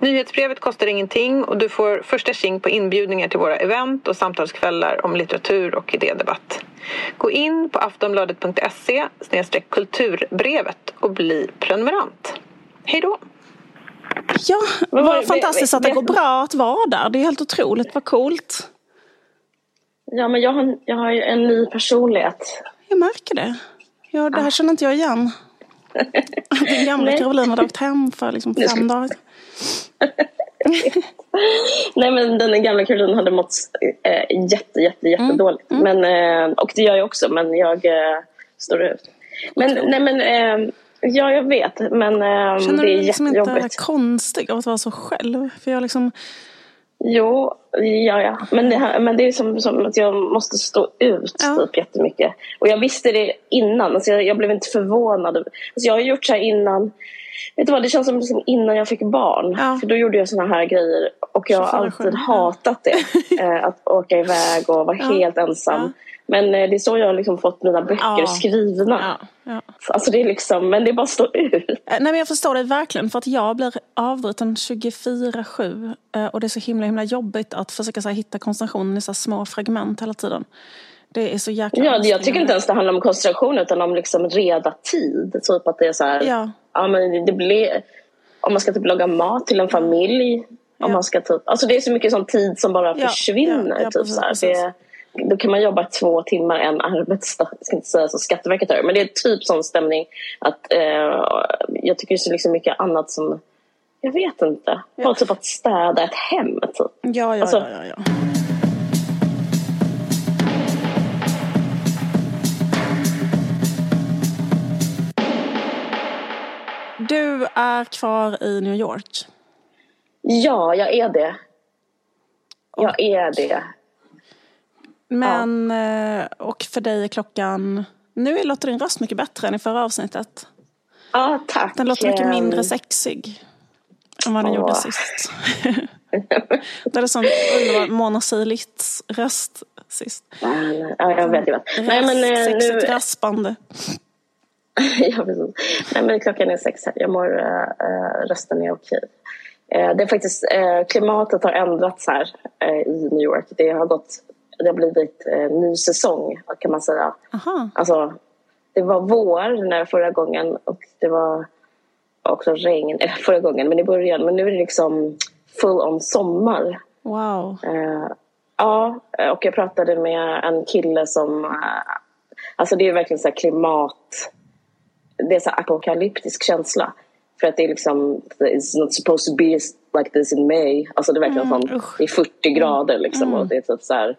Nyhetsbrevet kostar ingenting och du får första tjing på inbjudningar till våra event och samtalskvällar om litteratur och idédebatt. Gå in på aftonbladet.se kulturbrevet och bli prenumerant. Hej då! Ja, vad var, fantastiskt att det går bra att vara där. Det är helt otroligt, vad coolt. Ja, men jag har, jag har ju en ny personlighet. Jag märker det. Ja, det här känner inte jag igen. Din gamla Caroline hade åkt hem för liksom fem dagar. Nej men den gamla Caroline hade mått äh, jätte, jätte, jättedåligt. Mm. Mm. Men, äh, och det gör jag också men jag äh, står ut. Men nej men äh, ja jag vet men Känner det är du liksom jättejobbigt. inte konstig av att vara så själv? För jag liksom Jo, ja, ja. Men, det, men det är som, som att jag måste stå ut ja. typ jättemycket. Och jag visste det innan. Alltså jag, jag blev inte förvånad. Alltså jag har gjort så här innan. Vet du vad, det känns som liksom innan jag fick barn. Ja. För då gjorde jag såna här grejer. Och jag har alltid hatat det. Eh, att åka iväg och vara ja. helt ensam. Men eh, det är så jag har liksom fått mina böcker ja. skrivna. Ja. Ja. Alltså det är liksom, men det är bara att stå ut. Eh, nej men jag förstår det verkligen för att jag blir avbruten 24-7 och det är så himla himla jobbigt att försöka så här, hitta koncentrationen i så små fragment hela tiden. Det är så jäkla Ja, jag tycker inte ens det handlar om koncentration utan om liksom reda tid. Typ att det är så här, ja. Ja men det blir, om man ska typ laga mat till en familj. Ja. Om man ska typ, alltså det är så mycket sån tid som bara försvinner. Ja, typ så. Det, då kan man jobba två timmar en arbetsdag. Jag ska inte säga så Skatteverket gör men det är typ sån stämning att eh, jag tycker det är så liksom mycket annat som jag vet inte. Bara typ att städa ett hem. Typ. Ja, ja, alltså, ja, ja, ja. Är kvar i New York. Ja, jag är det. Jag och, är det. Men, ja. Eh, och för dig är klockan... Nu låter din röst mycket bättre än i förra avsnittet. Ja, tack. Den låter mycket mindre sexig än vad den oh. gjorde sist. det är som underbar Mona Seilitz röst sist. Ja, jag vet. Jag vet. Nej, men, eh, sexigt nu... raspande. ja, precis. Nej, men klockan är sex här. Jag mår, äh, rösten är okej. Äh, det är faktiskt, äh, klimatet har ändrats här äh, i New York. Det har, gått, det har blivit äh, ny säsong kan man säga. Aha. Alltså, det var vår när förra gången och det var också regn, förra gången, men i början. Men nu är det liksom full on sommar. Wow. ja, och jag pratade med en kille som Alltså det är verkligen så klimat det är så apokalyptisk känsla. För att det är liksom, it's not supposed to be like this in May. Alltså det är verkligen mm, sån, det är 40 grader liksom mm. och det är typ så här,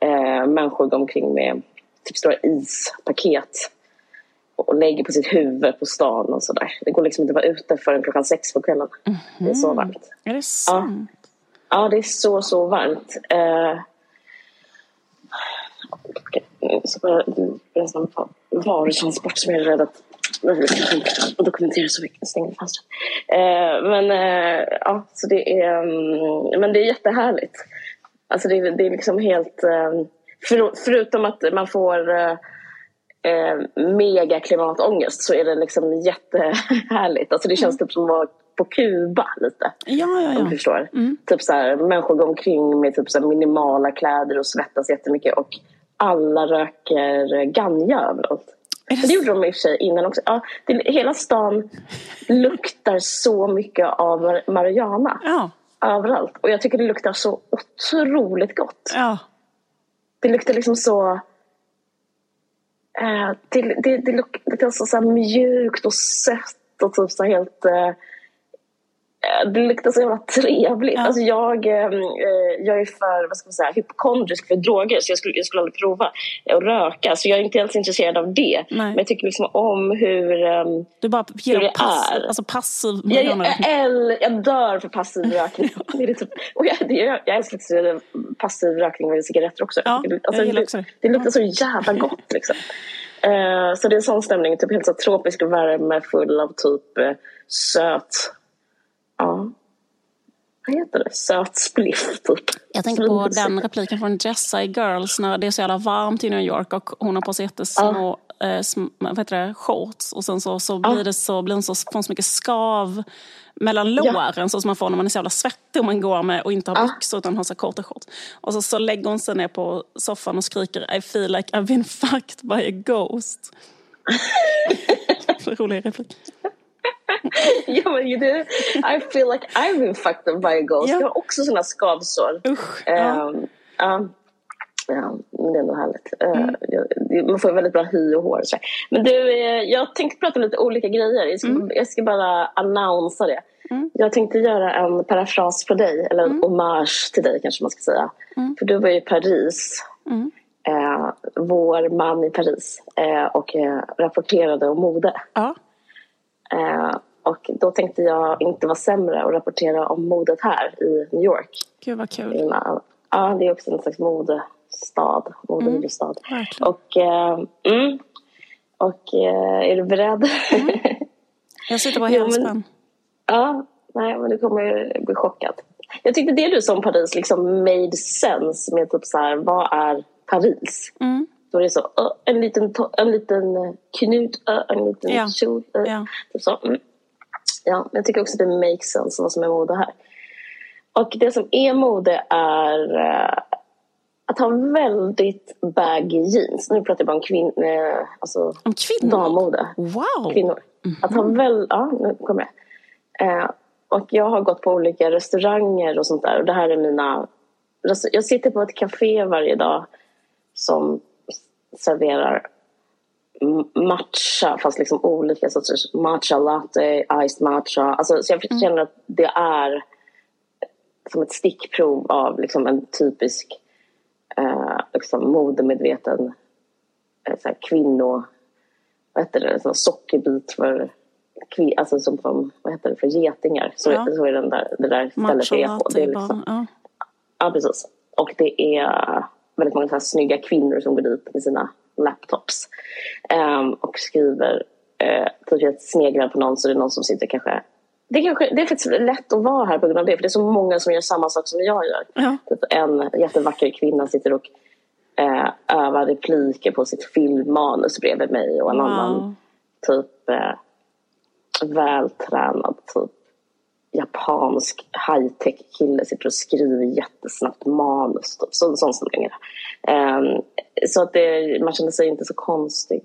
eh, människor går omkring med typ stora ispaket och lägger på sitt huvud på stan och sådär. Det går liksom inte att vara ute förrän klockan sex på kvällen. Mm. Det är så varmt. Är det sant? Ja, ja det är så, så varmt. Eh, varutransport som jag är rädd att och dokumentera så mycket. Stängde fönstret. Eh, men eh, ja, så det är, um, men det är jättehärligt. Alltså det, det är liksom helt, um, för, förutom att man får uh, eh, mega klimatångest så är det liksom jättehärligt. Alltså det känns typ som att vara på Kuba lite. Ja, ja, ja. Om du förstår. Mm. Typ så här, människor går omkring med typ så minimala kläder och svettas jättemycket och alla röker ganja överallt. Det gjorde de i och för sig innan också. Ja, det, hela stan luktar så mycket av marijuana. Ja. Överallt. Och jag tycker det luktar så otroligt gott. Ja. Det luktar liksom så... Eh, det, det, det luktar så, så mjukt och sött och typ så helt... Eh, Eh, det luktar så jävla trevligt. Ja. Alltså jag, ehm, eh, jag är för vad ska man säga, hypokondrisk för droger så jag skulle, jag skulle aldrig prova att röka. Så jag är inte alls intresserad av det. Nej. Men jag tycker liksom om hur, um, du bara hur det pass, är. Alltså passiv jag, jag, jag, jag dör för passiv rökning. det är typ, och jag, det, jag, jag älskar passiv rökning med cigaretter också. Ja, alltså, gillar också det. Det luktar så jävla gott liksom. Eh, så det är sån stämning, typ helt så tropisk värme full av typ eh, söt, ja, vad heter det, söt spliff typ. Jag tänker på den repliken från Jessa i Girls när det är så jävla varmt i New York och hon har på sig jättesmå eh, sm, vad heter det, shorts och sen så, så blir det så, blir hon så, får hon så mycket skav mellan låren ja. så som man får när man är så jävla svettig och man går med och inte har byxor utan har så korta shorts. Och så, så lägger hon sig ner på soffan och skriker I feel like I've been fucked by a ghost. Rolig replik. ja men det, I feel like I've been fucked by a ghost. Ja. Jag har också sådana skavsår. Usch, ja. Um, Ja, men det är ändå härligt. Eh, mm. Man får väldigt bra hy och hår. Så. Men du, eh, jag tänkte prata om lite olika grejer. Jag ska, mm. jag ska bara annonsera det. Mm. Jag tänkte göra en parafras på dig, eller en mm. hommage till dig kanske man ska säga. Mm. För du var i Paris, eh, vår man i Paris, och rapporterade om mode. Ja. Eh, och då tänkte jag inte vara sämre och rapportera om modet här i New York. Gud vad kul. Ja, det är också en slags mode stad, modehuvudstad. Mm, och, eh, mm, och eh, är du beredd? Mm. Jag sitter på helspänn. ja, nej men du kommer bli chockad. Jag tyckte det du sa om Paris liksom made sense med typ så här, vad är Paris? Mm. Då är det så, en liten, en liten knut, uh, en liten ja. kjol. Ja. Så. Mm. Ja, jag tycker också att det makes sense vad som är mode här. Och det som är mode är att ha väldigt baggy jeans. Nu pratar jag bara om, kvin eh, alltså om kvinnor? Dammode. Wow! Kvinnor. Mm -hmm. Att ha väl, ja, nu kommer jag. Eh, och jag har gått på olika restauranger och sånt där. Och det här är mina... Jag sitter på ett café varje dag som serverar matcha, fast liksom olika sorters matcha latte, iced matcha. Alltså, så jag mm. känner att det är som ett stickprov av liksom en typisk eh, liksom modemedveten eh, så här, kvinno... Vad heter det? En sockerbit för alltså som från, vad heter det, för getingar. Så, ja. så är den där, det där stället är på. Det är liksom, ja. ja, precis. Och det är väldigt många så här snygga kvinnor som går dit med sina laptops um, och skriver, uh, typ sneglar på någon så det är någon som sitter kanske det, kanske, det är faktiskt lätt att vara här på grund av det. För det är så många som gör samma sak som jag gör. Ja. Typ en jättevacker kvinna sitter och eh, övar repliker på sitt filmmanus bredvid mig. Och en wow. annan typ eh, vältränad typ japansk high-tech kille sitter och skriver jättesnabbt manus. Typ. Så, sån som är um, Så att det, man känner sig inte så konstig.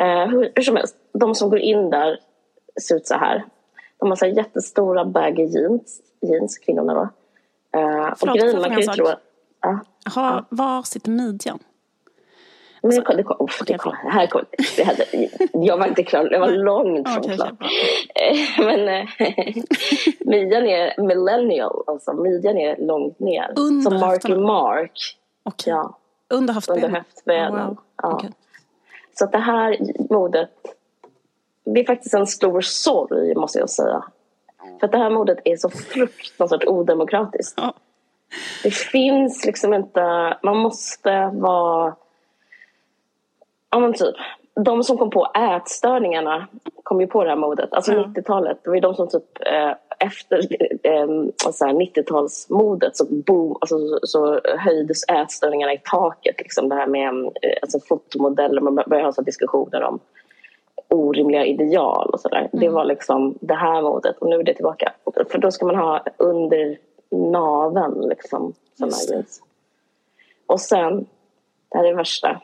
Uh, hur, hur som helst, de som går in där ser ut så här. De har så jättestora baggy jeans, jeans kvinnorna då. Uh, Förlåt, och grejen, man kan ju tro. Uh, uh. Var sitter midjan? Men det, kom, det, kom, oh, det, kom, här kom, det hade, jag var inte klar, jag var långt från okay, klar. Men äh, midjan är millennial, alltså midjan är långt ner. Under Som Marky Mark. Okay. Ja. Under höftbenen? Under höftbenen. Oh, wow. ja. Okay. Så att det här modet det är faktiskt en stor sorg måste jag säga. För att det här mordet är så fruktansvärt odemokratiskt. Ja. Det finns liksom inte, man måste vara, ja men typ, de som kom på ätstörningarna kom ju på det här modet, alltså ja. 90-talet. Det var ju de som typ eh, efter eh, 90-talsmodet så, boom, alltså, så, så höjdes ätstörningarna i taket. Liksom det här med eh, alltså, fotomodeller, man började ha så diskussioner om orimliga ideal och sådär. Mm. Det var liksom det här modet och nu är det tillbaka. För då ska man ha under naven liksom jeans. Och sen, det här är det värsta.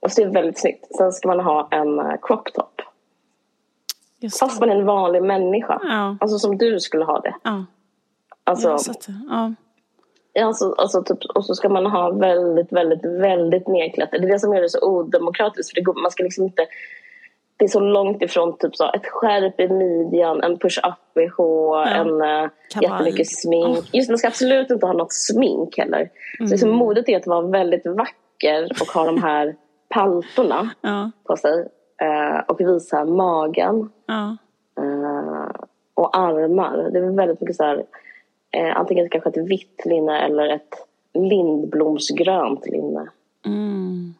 Och det är väldigt snyggt. Sen ska man ha en uh, crop top. Fast man är en vanlig människa. Ja. Alltså som du skulle ha det. Ja. Alltså, ja. Alltså, alltså typ, och så ska man ha väldigt, väldigt, väldigt nedklätt. Det är det som gör det så odemokratiskt. För det går, man ska liksom inte det är så långt ifrån typ så, ett skärp i midjan, en push-up-bh, ja. en uh, jättemycket smink. Oh. Just man ska absolut inte ha något smink heller. Mm. Så liksom, modet är att vara väldigt vacker och ha de här paltorna ja. på sig. Uh, och visa magen. Ja. Uh, och armar. Det är väldigt mycket så här, antingen kanske ett vitt linne eller ett lindblomsgrönt linne. Mm.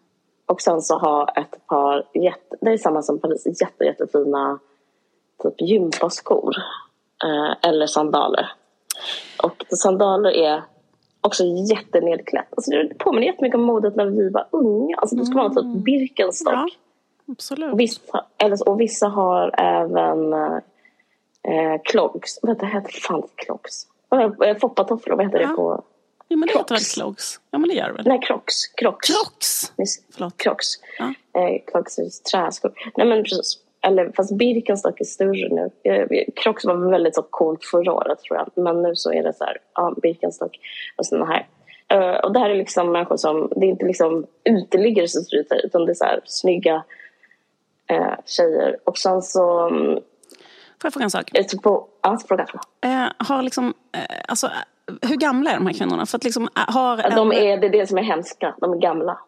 och sen så ha ett par, jätte, det är samma som Paris, jätte, jättefina typ gympaskor. Eh, eller sandaler. Och sandaler är också jättenedklätt. Alltså det påminner jättemycket om modet när vi var unga. Alltså det ska vara typ mm. Birkenstock. Ja, absolut. Och vissa, eller, och vissa har även eh, clogs. Vad heter fan clogs? Eh, foppatofflor, vad heter ja. det på Ja, men det heter väl clogs? Ja, men det gör det väl? Nej, crocs. Crocs. Crocs? Förlåt. Crocs. Ja. Eh, crocs träskor. Nej, men precis. Eller fast Birkenstock är större nu. Crocs var väldigt så coolt förra året tror jag. Men nu så är det så här, ja, Birkenstock och sådana här. Uh, och det här är liksom människor som, det är inte liksom uteliggare som ser ut här, utan det är så här snygga uh, tjejer. Och sen så... Får jag fråga en sak? På, ja, fråga. Uh, har liksom, alltså, hur gamla är de här kvinnorna? För att liksom, har en, de är, det är det som är hemska, de är gamla.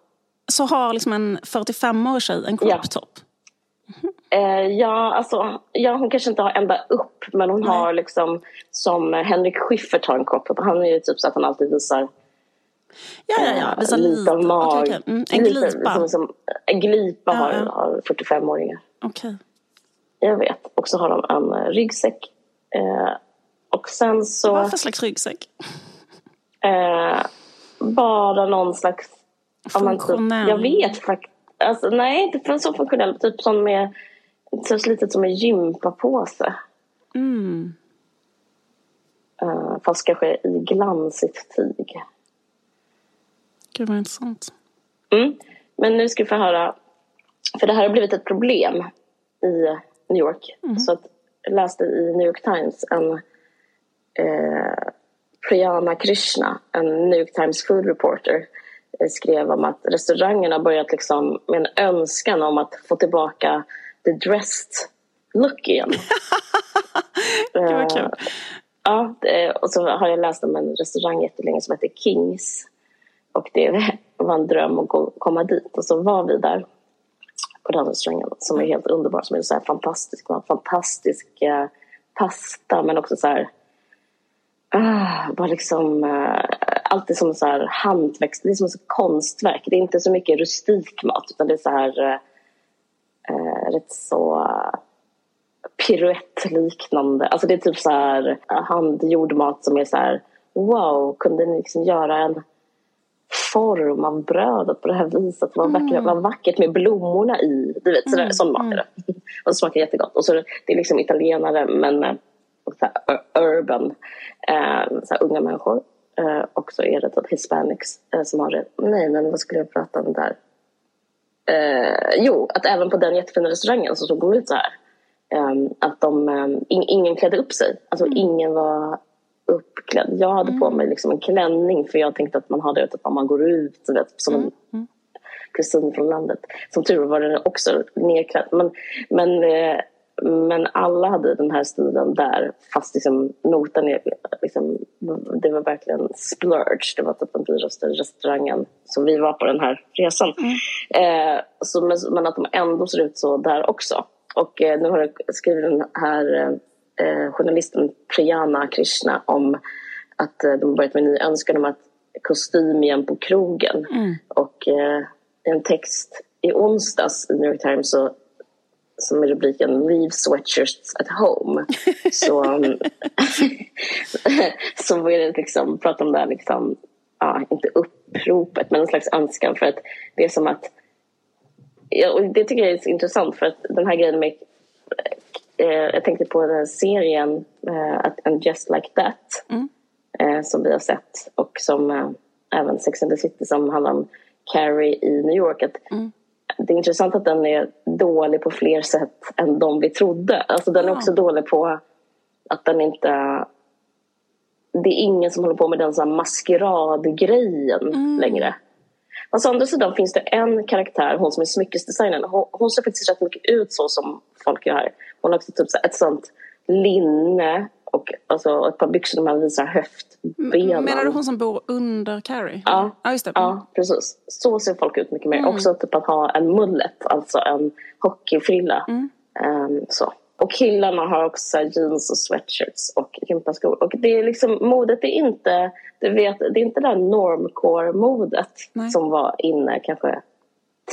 Så har liksom en 45-årig tjej en crop top? Ja. Eh, ja, alltså, ja, hon kanske inte har ända upp men hon Nej. har liksom som Henrik Schyffert har en kropp. Han är ju typ så att han alltid visar Ja, ja, ja. Visar eh, lite av mag. Okay, okay. Mm. En glipa? Lite, liksom, som, en glipa ja, har, ja. har 45-åringar. Okej. Okay. Jag vet. Och så har de en uh, ryggsäck. Eh, och sen så... Vad för slags ryggsäck? Eh, bara någon slags... Funktionell? Jag vet faktiskt Alltså, nej, inte så funktionell. Typ som med, så litet som en gympapåse. Mm. Uh, fast kanske i glansigt tyg. Gud vad intressant. Mm. Men nu ska vi få höra. För det här har blivit ett problem i New York. Mm. Så att jag läste i New York Times en eh, Priyana Krishna, en New York Times food reporter skrev om att restaurangerna börjat liksom med en önskan om att få tillbaka the dressed look igen. Gud vad kul. Uh, ja, och så har jag läst om en restaurang jättelänge som heter Kings. Och det var en dröm att komma dit. Och så var vi där på den restaurangen som är helt underbar. Som är så här fantastisk. Fantastisk uh, pasta men också så här... Uh, bara liksom... Uh, alltid som så här hantverks... Det är som ett konstverk. Det är inte så mycket rustik mat utan det är så här eh, rätt så piruettliknande. Alltså det är typ så här handgjord mat som är så här wow, kunde ni liksom göra en form av brödet på det här viset. Det var, mm. vackert, vackert med blommorna i. Du vet, sådär, mm. sån mat är det. Och det smakar jättegott. Och så det är liksom italienare men eh, så här, urban. Eh, så här, unga människor eh, och så är det typ hispanics eh, som har det. Nej, men vad skulle jag prata om där? Eh, jo, att även på den jättefina restaurangen så såg de ut så här. Eh, att de, eh, in, ingen klädde upp sig. Alltså mm. ingen var uppklädd. Jag hade mm. på mig liksom en klänning för jag tänkte att man har det typ, om man går ut vet, som en mm. mm. kusin från landet. Som tur var den också nerklädd. Men, men eh, men alla hade den här stilen där fast liksom notan är liksom, det var verkligen splurge. Det var typ den dyraste restaurangen som vi var på den här resan. Mm. Eh, så, men, men, att de ändå ser ut så där också. Och eh, nu har jag skrivit den här eh, journalisten Priyana Krishna om att eh, de börjat med en ny önskan om att kostym igen på krogen. Mm. Och eh, en text i onsdags i New York Times så som är rubriken Leave sweatshirts at home. så, um, så var det liksom, prata om det här liksom, ja, inte uppropet men en slags önskan för att det är som att ja, och det tycker jag är så intressant för att den här grejen med eh, jag tänkte på den här serien uh, And Just Like That mm. uh, som vi har sett och som uh, även Sex and the City som handlar om Carrie i New York. Att mm det är intressant att den är dålig på fler sätt än de vi trodde. Alltså den är också dålig på att den inte... Det är ingen som håller på med den så maskeradgrejen mm. längre. Fast å andra sidan finns det en karaktär, hon som är smyckesdesignern. Hon, hon ser faktiskt rätt mycket ut så som folk gör här. Hon har också typ så ett sånt linne och alltså, ett par byxor där man visar höftbenen. Menar du hon som bor under Carrie? Ja, ja, just det. ja precis. Så ser folk ut mycket mer. Mm. Också typ att ha en mullet, alltså en hockeyfrilla. Mm. Um, så. Och killarna har också jeans och sweatshirts och gympaskor. Och det är liksom, modet är inte, du vet, det är inte det där normcore-modet som var inne kanske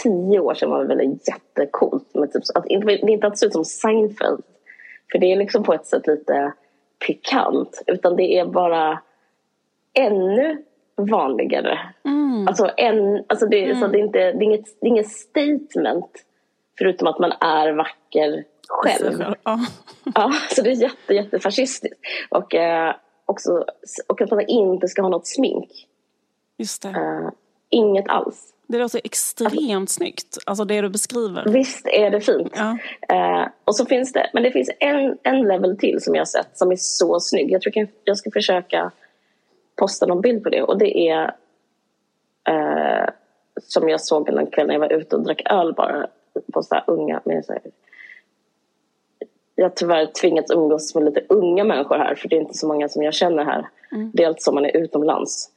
tio år sedan var det väl jättecoolt. Med typ, att, det är inte att ser ut som Seinfeld. För det är liksom på ett sätt lite pikant. Utan det är bara ännu vanligare. Mm. Alltså, en, alltså det, mm. så det, är inte, det, är inget, det är inget statement förutom att man är vacker själv. Ja. ja, så det är jätte, jättefascistiskt. Och, eh, också, och att man inte ska ha något smink. Just det. Eh, inget alls. Det låter extremt snyggt, alltså det du beskriver. Visst är det fint. Ja. Eh, och så finns det, men det finns en, en level till som jag har sett som är så snygg. Jag tror jag, ska försöka posta någon bild på det och det är eh, som jag såg en kväll när jag var ute och drack öl bara på så unga med så här, jag har tyvärr tvingats umgås med lite unga människor här för det är inte så många som jag känner här. Mm. Dels som man är utomlands.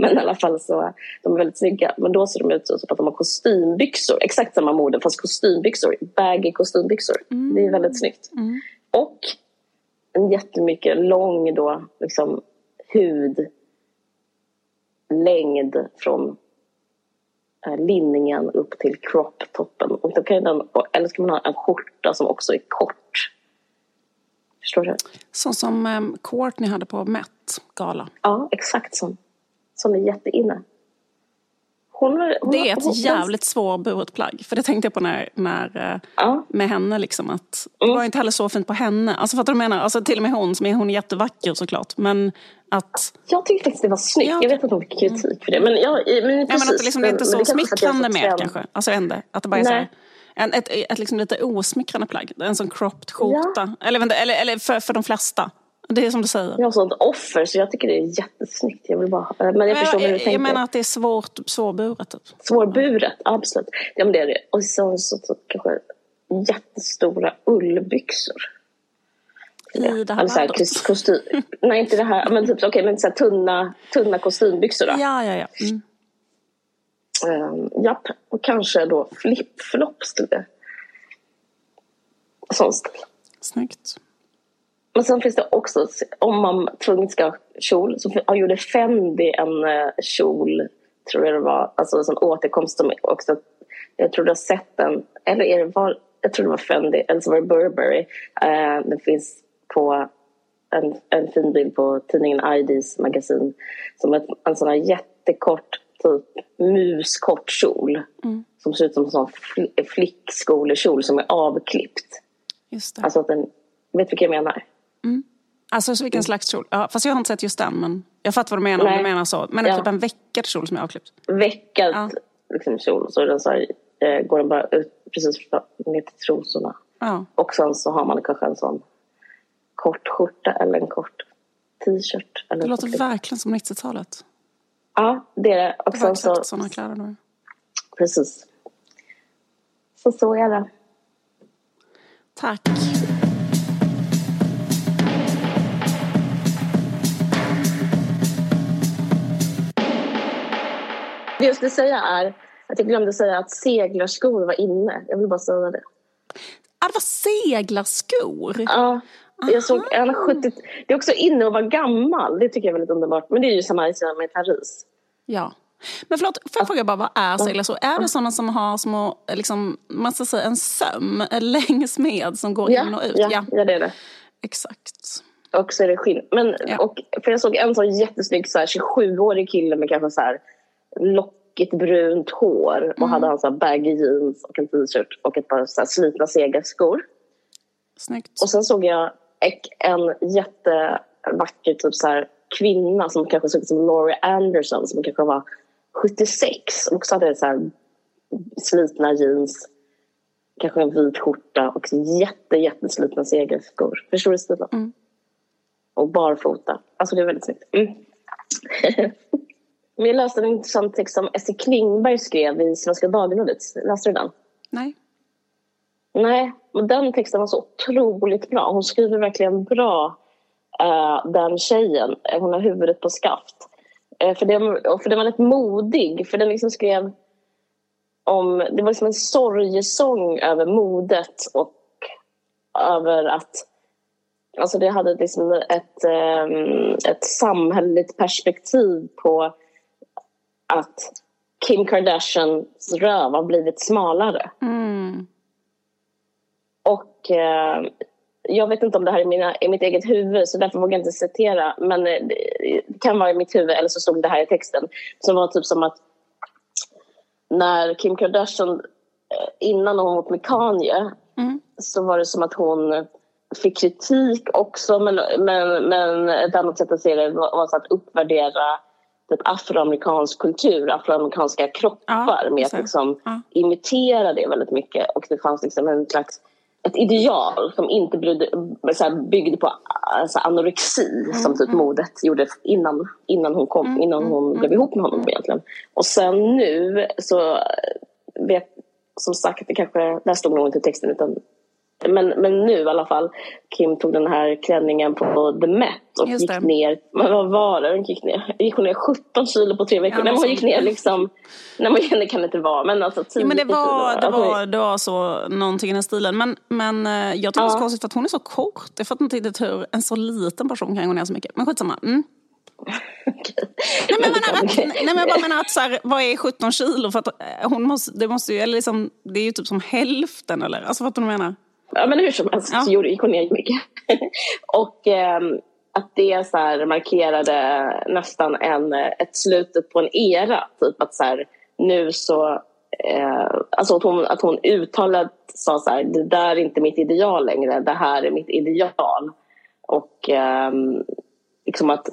Men i alla fall så, de är väldigt snygga. Men då ser de ut som att de har kostymbyxor. Exakt samma mode fast kostymbyxor. Baggy kostymbyxor. Mm. Det är väldigt snyggt. Mm. Och en jättemycket lång då, liksom, hud längd från eh, linningen upp till crop-toppen. Och då kan den, eller ska man ha en skjorta som också är kort. Förstår du? Så som um, Courtney hade på Met-gala. Ja, exakt så. Som är jätteinne. Hon hon det är ett hon, jävligt svårburet plagg. För det tänkte jag på när, när eh, ja. med henne. Liksom, att det mm. var inte heller så fint på henne. Alltså fattar du vad jag menar? Alltså, till och med hon som är, hon är jättevacker såklart. Men att... Jag tyckte faktiskt det var snyggt. Ja. Jag vet att hon fick kritik för det. Men, jag, men, precis, ja, men att det liksom inte är så smickrande mer kanske. Alltså ändå. Att det bara är så här, en, ett, ett, ett liksom lite osmickrande plagg. En sån cropped skjorta. Eller, eller, eller för, för de flesta. Det är som du säger. Jag har sånt offer så jag tycker det är jättesnyggt. Jag vill bara, men jag förstår jag, du tänker. Jag menar att det är svårt, svårburet. Typ. Svårburet, absolut. Ja men det är det. Och så, så, så kanske jättestora ullbyxor. I det här alltså, kostym, Nej inte det här, men typ okej okay, men så här, tunna, tunna kostymbyxor då. Ja, ja, ja. Mm. Um, japp, och kanske då flip-flops till det. Sån stil. Snyggt. Men sen finns det också, om man tvunget ska ha kjol, så gjorde Fendi en uh, kjol, tror jag det var, alltså en sån återkomst som också, jag tror du har sett den, eller är det var, jag tror det var Fendi, eller så var det Burberry. Uh, den finns på en, en fin bild på tidningen IDs magasin som ett, en sån här jättekort, typ muskort kjol. Mm. Som ser ut som en sån fl flickskolekjol som är avklippt. Just det. Alltså att den, vet du vilken jag menar? Mm. Alltså så vilken mm. slags kjol? Ja, fast jag har inte sett just den men jag fattar vad du menar Nej. om du menar så. Men ja. typ en veckad kjol som är avklippt? Veckad ja. liksom, kjol. Så, den så här, eh, går den bara ut precis ner till trosorna. Ja. Och sen så har man kanske en sån kort skjorta eller en kort t-shirt. Det låter kort. verkligen som 90-talet. Ja, det är det. Och sen så... sådana kläder då. Precis. Så så är det. Tack. Det jag skulle säga är att jag glömde säga att seglarskor var inne. Jag vill bara säga det. Ah, det var seglarskor? Ja. Jag såg en 70, det är också inne att vara gammal. Det tycker jag är väldigt underbart. Men det är ju samma med Paris. Ja. Men förlåt, får jag fråga bara, vad är seglarskor? Är det sådana som har små, liksom, man ska säga en söm längs med som går ja, in och ut? Ja, ja. ja det är det. Exakt. Och så är det skinn. Men, ja. och, för jag såg en sån jättesnygg 27-årig kille med kanske så här lockigt brunt hår och mm. hade han så baggy jeans och en t-shirt och ett par så slitna sega skor. Snyggt. Och sen såg jag en jättevacker typ så här, kvinna som kanske såg ut som Laurie Anderson som kanske var 76 och också hade så här, slitna jeans kanske en vit skjorta och jätte, jätteslitna segelskor. Förstår du stilen? Mm. Och barfota. Alltså det är väldigt snyggt. Mm. Jag läste en intressant text som Essie Klingberg skrev i Svenska Dagbladet. Läste du den? Nej. Nej, men den texten var så otroligt bra. Hon skriver verkligen bra, uh, den tjejen. Hon har huvudet på skaft. Uh, för, det, för den var väldigt modig, för den liksom skrev om... Det var liksom en sorgesång över modet och över att Alltså det hade liksom ett, um, ett samhälleligt perspektiv på att Kim Kardashians röv har blivit smalare. Mm. Och eh, jag vet inte om det här är mina, i mitt eget huvud så därför vågar jag inte citera. Men eh, det kan vara i mitt huvud eller så stod det här i texten. Som var typ som att när Kim Kardashian eh, innan hon var med Kanye Mm. så var det som att hon fick kritik också men, men, men ett annat sätt att se det var, var att uppvärdera typ afroamerikansk kultur, afroamerikanska kroppar Ja, med att liksom Ja. imitera det väldigt mycket och det fanns liksom en slags ett ideal som inte brydde, så här, byggde på alltså, anorexi Mm, som typ modet gjorde innan, innan hon, kom, innan hon blev ihop med honom egentligen. Och sen nu så vet som sagt, det kanske, där stod nog inte i texten utan men, men nu i alla fall, Kim tog den här klänningen på The Met och Just gick det. ner, vad var det hon gick ner? Gick hon ner 17 kilo på tre veckor? Ja, nej, hon gick ner liksom, nej men det kan det inte vara, men alltså 10 Ja, men det kilo. var, det, Alltså, var, det var så någonting i den stilen. Men, men eh, jag tycker det är så Ja. konstigt för att hon är så kort. Jag fattar inte riktigt hur en så liten person kan gå ner så mycket. Men skitsamma. Mm. Nej, men, menar Okej. nej, men jag bara menar att så här, vad är 17 kilo? För att eh, hon måste, det, måste ju, eller liksom, det är ju typ som hälften eller? Alltså fattar du vad jag menar? Ja men hur som helst Ja. så gjorde, gick hon ner mycket. och ehm, att det så här markerade nästan en, ett slutet på en era. Typ att så här, nu så... Eh, alltså att hon, att hon uttalat sa så här, det där är inte mitt ideal längre, det här är mitt ideal. Och ehm, liksom att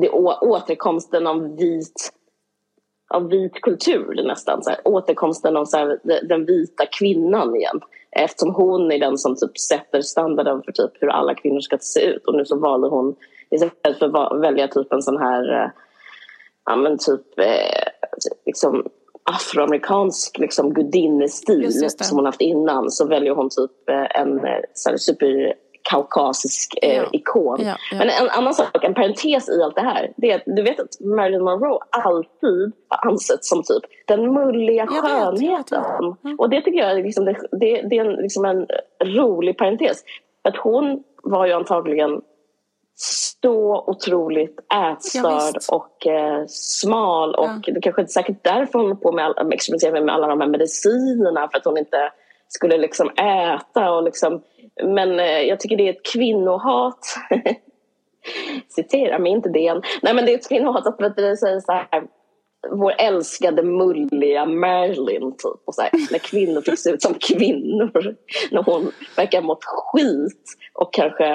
det återkomsten av vit av vit kultur nästan. Så här, återkomsten av så här, de- den vita kvinnan igen. Eftersom hon är den som typ sätter standarden för typ hur alla kvinnor ska se ut. Och nu så valde hon istället för att välja typ en sån här eh, ja men typ eh, liksom afroamerikansk liksom gudinnestil som hon haft innan så väljer hon typ eh, en så här, super kaukasisk eh, Ja. ikon. Ja, ja. Men en annan sak, en parentes i allt det här, det är att du vet att Marilyn Monroe alltid har ansetts som typ den mulliga Jag vet, vet, skönheten. vet. Ja. Och det tycker jag är, liksom, det, det, är en, liksom en rolig parentes. Att hon var ju antagligen så otroligt Ja, ätstörd visst. och eh, smal och Ja. det kanske är säkert därför hon på med all, experimenterar med alla de här medicinerna för att hon inte skulle liksom äta och liksom men eh, jag tycker det är ett kvinnohat citera mig inte DN. Nej men det är ett kvinnohat att vi säger så här vår älskade mulliga Marilyn typ. Och så här, när kvinnor fick se ut som kvinnor. När hon verkar ha mått skit och kanske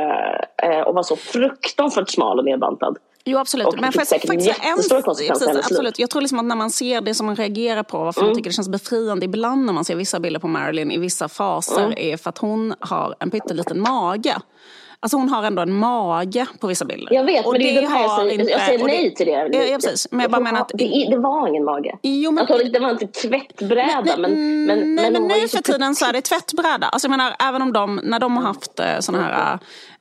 eh, och var så fruktansvärt smal och nedbantad. Jo absolut. Och Men det får jag säkert faktiskt säga en... precis, absolut. Jag tror liksom att när man ser det som man reagerar på, varför Mm. man tycker det känns befriande ibland när man ser vissa bilder på Marilyn i vissa faser, Mm. är för att hon har en pytteliten mage. Alltså hon har ändå en mage på vissa bilder. Jag vet Och men det är det här jag säger, inte- jag säger och det- nej till det. Ja, ja precis. Men jag bara menar att... det, det var ingen mage. Jo, men- Alltså, det var inte tvättbräda men, men, nej, men, men nu för tiden så är det tvättbräda. Alltså jag menar, även om de, när de har haft eh, såna här,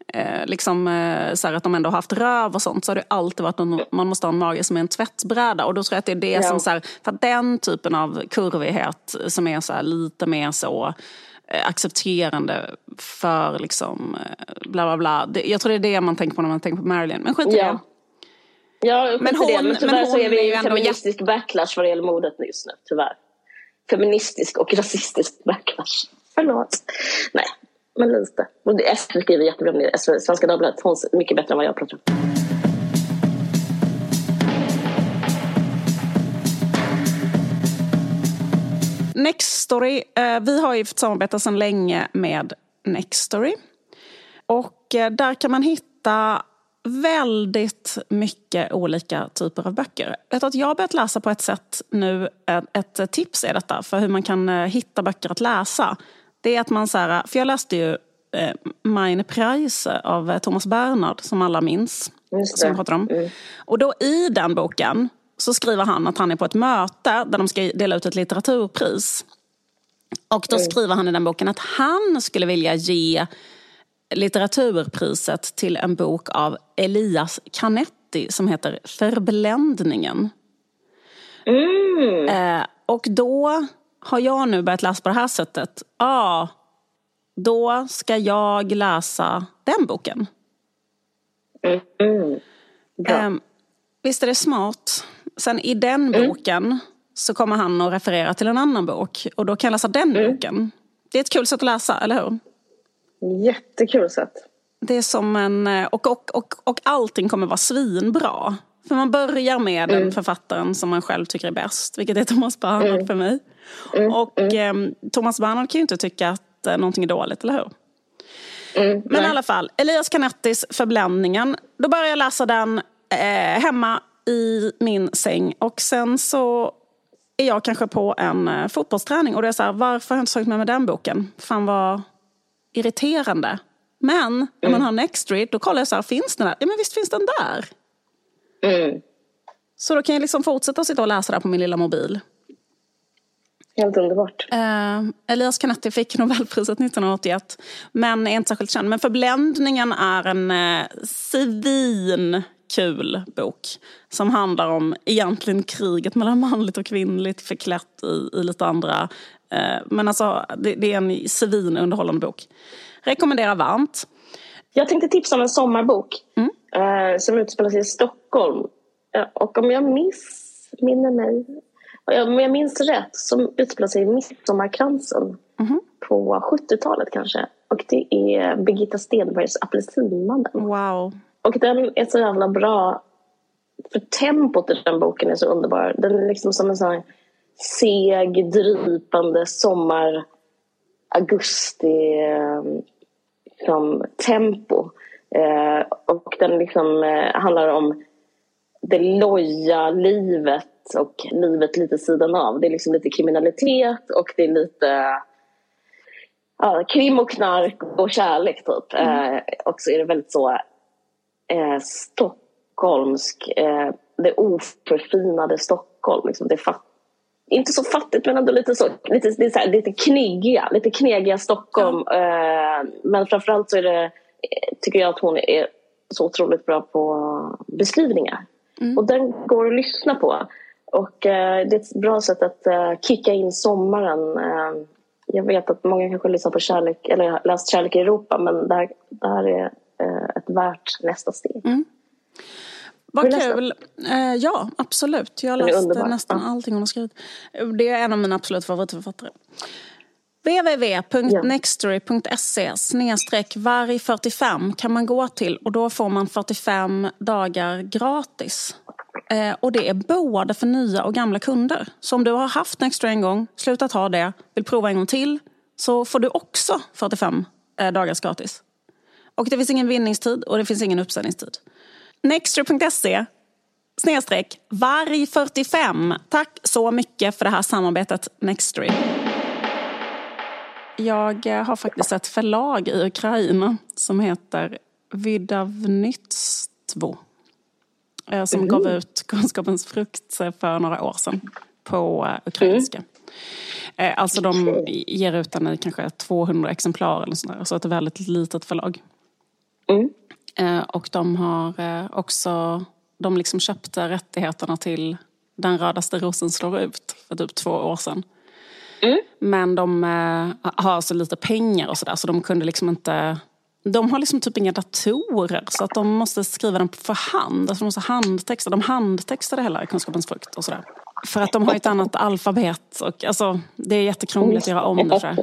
eh, liksom, eh, så att de ändå har haft röv och sånt, så har det alltid varit att man måste ha en mage som är en tvättbräda. Och då tror jag att det är det Ja. som, så här, för den typen av kurvighet som är så här, lite mer så eh, accepterande för liksom eh, bla bla bla. Det, jag tror det är det man tänker på när man tänker på Marilyn. Men skit i Ja. det. Ja, Men hon- det. men tyvärr men så är hon vi är i ju en ändå feministisk backlash vad det gäller modet just nu, tyvärr. Feministisk och rasistisk backlash. Förlåt. Nej, men lite. Och Ester skriver jättebra om det. Svenska Dagbladet, hon är mycket bättre än vad jag pratar om. Nextory, eh, vi har ju samarbetat sedan länge med Nextory. Och eh, där kan man hitta väldigt mycket olika typer av böcker. Jag vet att jag har börjat läsa på ett sätt nu, eh, ett, tips är detta för hur man kan hitta böcker att läsa. Det är att man så här, för jag läste ju eh, Meine Preise av eh, Thomas Bernhard som alla minns. Som vi pratar om. Och då i den boken så skriver han att han är på ett möte där de ska dela ut ett litteraturpris. Och då skriver han i den boken att han skulle vilja ge litteraturpriset till en bok av Elias Canetti som heter Förbländningen. Mm. Eh, och då har jag nu börjat läsa på det här sättet. Ja, då ska jag läsa den boken. Mm. Ehm, visst är det smart? Sen i den boken så kommer han att referera till en annan bok. Och då kan jag läsa den Mm. boken. Det är ett kul sätt att läsa, eller hur? Jättekul sätt. Det är som en... eh, Och, och, och, och allting kommer vara svinbra. För man börjar med Mm. den författaren som man själv tycker är bäst, vilket är Thomas Bernhard Mm. för mig. Och eh, Thomas Bernhard kan ju inte tycka att eh, någonting är dåligt, eller hur? Mm, Men i nej. alla fall, Elias Canettis Förbländningen. Då börjar jag läsa den eh, hemma i min säng. Och sen så är jag kanske på en eh, fotbollsträning. Och det är så här, varför har jag inte tagit med mig den boken? Fan vad irriterande. Men när Mm. man har Nextread, då kollar jag så här, finns den där? Ja men visst finns den där. Mm. Så då kan jag liksom fortsätta att sitta och läsa där på min lilla mobil. Helt underbart. Eh, Elias Canetti fick Nobelpriset 1981, men är inte särskilt känd. Men Förbländningen är en eh, svinkul bok som handlar om egentligen kriget mellan manligt och kvinnligt förklätt i, i lite andra... Eh, men alltså, det, det är en svinunderhållande bok. Rekommenderar varmt. Jag tänkte tipsa om en sommarbok eh, som utspelar sig i Stockholm. Eh, och om jag missminner mig, om jag minns rätt, så utspelar sig i Midsommarkransen på 70-talet kanske. Och det är Birgitta Stenbergs Apelsinmannen. Wow. Och den är så jävla bra. För tempot i den boken är så underbar. Den är liksom som en sån här seg, drypande sommar augusti eh, liksom, tempo. Eh, och den liksom eh, handlar om det loja livet och livet lite sidan av. Det är liksom lite kriminalitet och det är lite ja, krim och knark och kärlek typ. Eh, och så är det väldigt så eh, stockholmsk, eh, det oförfinade Stockholm. Liksom. Det fatt, inte så fattigt men ändå lite så, lite, är så lite knegiga, lite knegiga Stockholm. Eh, men framförallt så är det, eh, tycker jag att hon är så otroligt bra på beskrivningar. Och den går att lyssna på. Och eh, det är ett bra sätt att eh, kicka in sommaren. Eh, jag vet att många kanske lyssnar på Kärlek, eller läst Kärlek i Europa men det här, det här är ett värt nästa steg. Vad du läst kul. Eh, ja, absolut. Jag läste nästan Ja. allting hon har skrivit. Det är en av mina absolut favoritförfattare. www.nextory.se snedstreck varg 45 kan man gå till och då får man 45 dagar gratis. Eh, och det är både för nya och gamla kunder. Så om du har haft Nextory en gång, slutat ha det, vill prova en gång till så får du också 45 eh, dagars gratis. Och det finns ingen vinningstid och det finns ingen uppsägningstid. Nextory.se snedstreck varg 45. Tack så mycket för det här samarbetet Nextory. Jag eh, har faktiskt ett förlag i Ukraina som heter Vydavnytstvo eh, Som gav ut Kunskapens frukt eh, för några år sedan på eh, ukrainska. Eh, Alltså de ger ut den i kanske 200 exemplar eller sådär. Så ett väldigt litet förlag. Mm. Och de har också, de liksom köpte rättigheterna till Den rödaste rosen slår ut för typ två år sedan. Men de har så lite pengar och sådär så de kunde liksom inte de har liksom typ inga datorer så att de måste skriva den för hand. Alltså de måste handtexta. De handtextade hela Kunskapens frukt och sådär. För att de har ett annat alfabet. Och, alltså, det är jättekrångligt att göra om det. jag.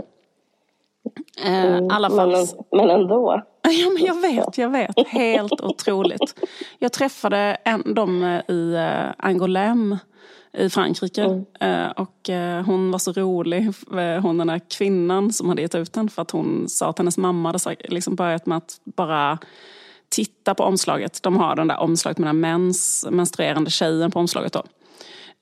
Eh, I alla fall. Men, ändå. Ja, men jag vet, jag vet. Helt otroligt. Jag träffade en, dem eh, i Angoulême i Frankrike. Eh, och eh, hon var så rolig, eh, hon den där kvinnan som hade gett ut den. För att hon sa att hennes mamma hade sagt- liksom börjat med att bara titta på omslaget. De har den där omslaget med den mens, menstruerande tjejen på omslaget då.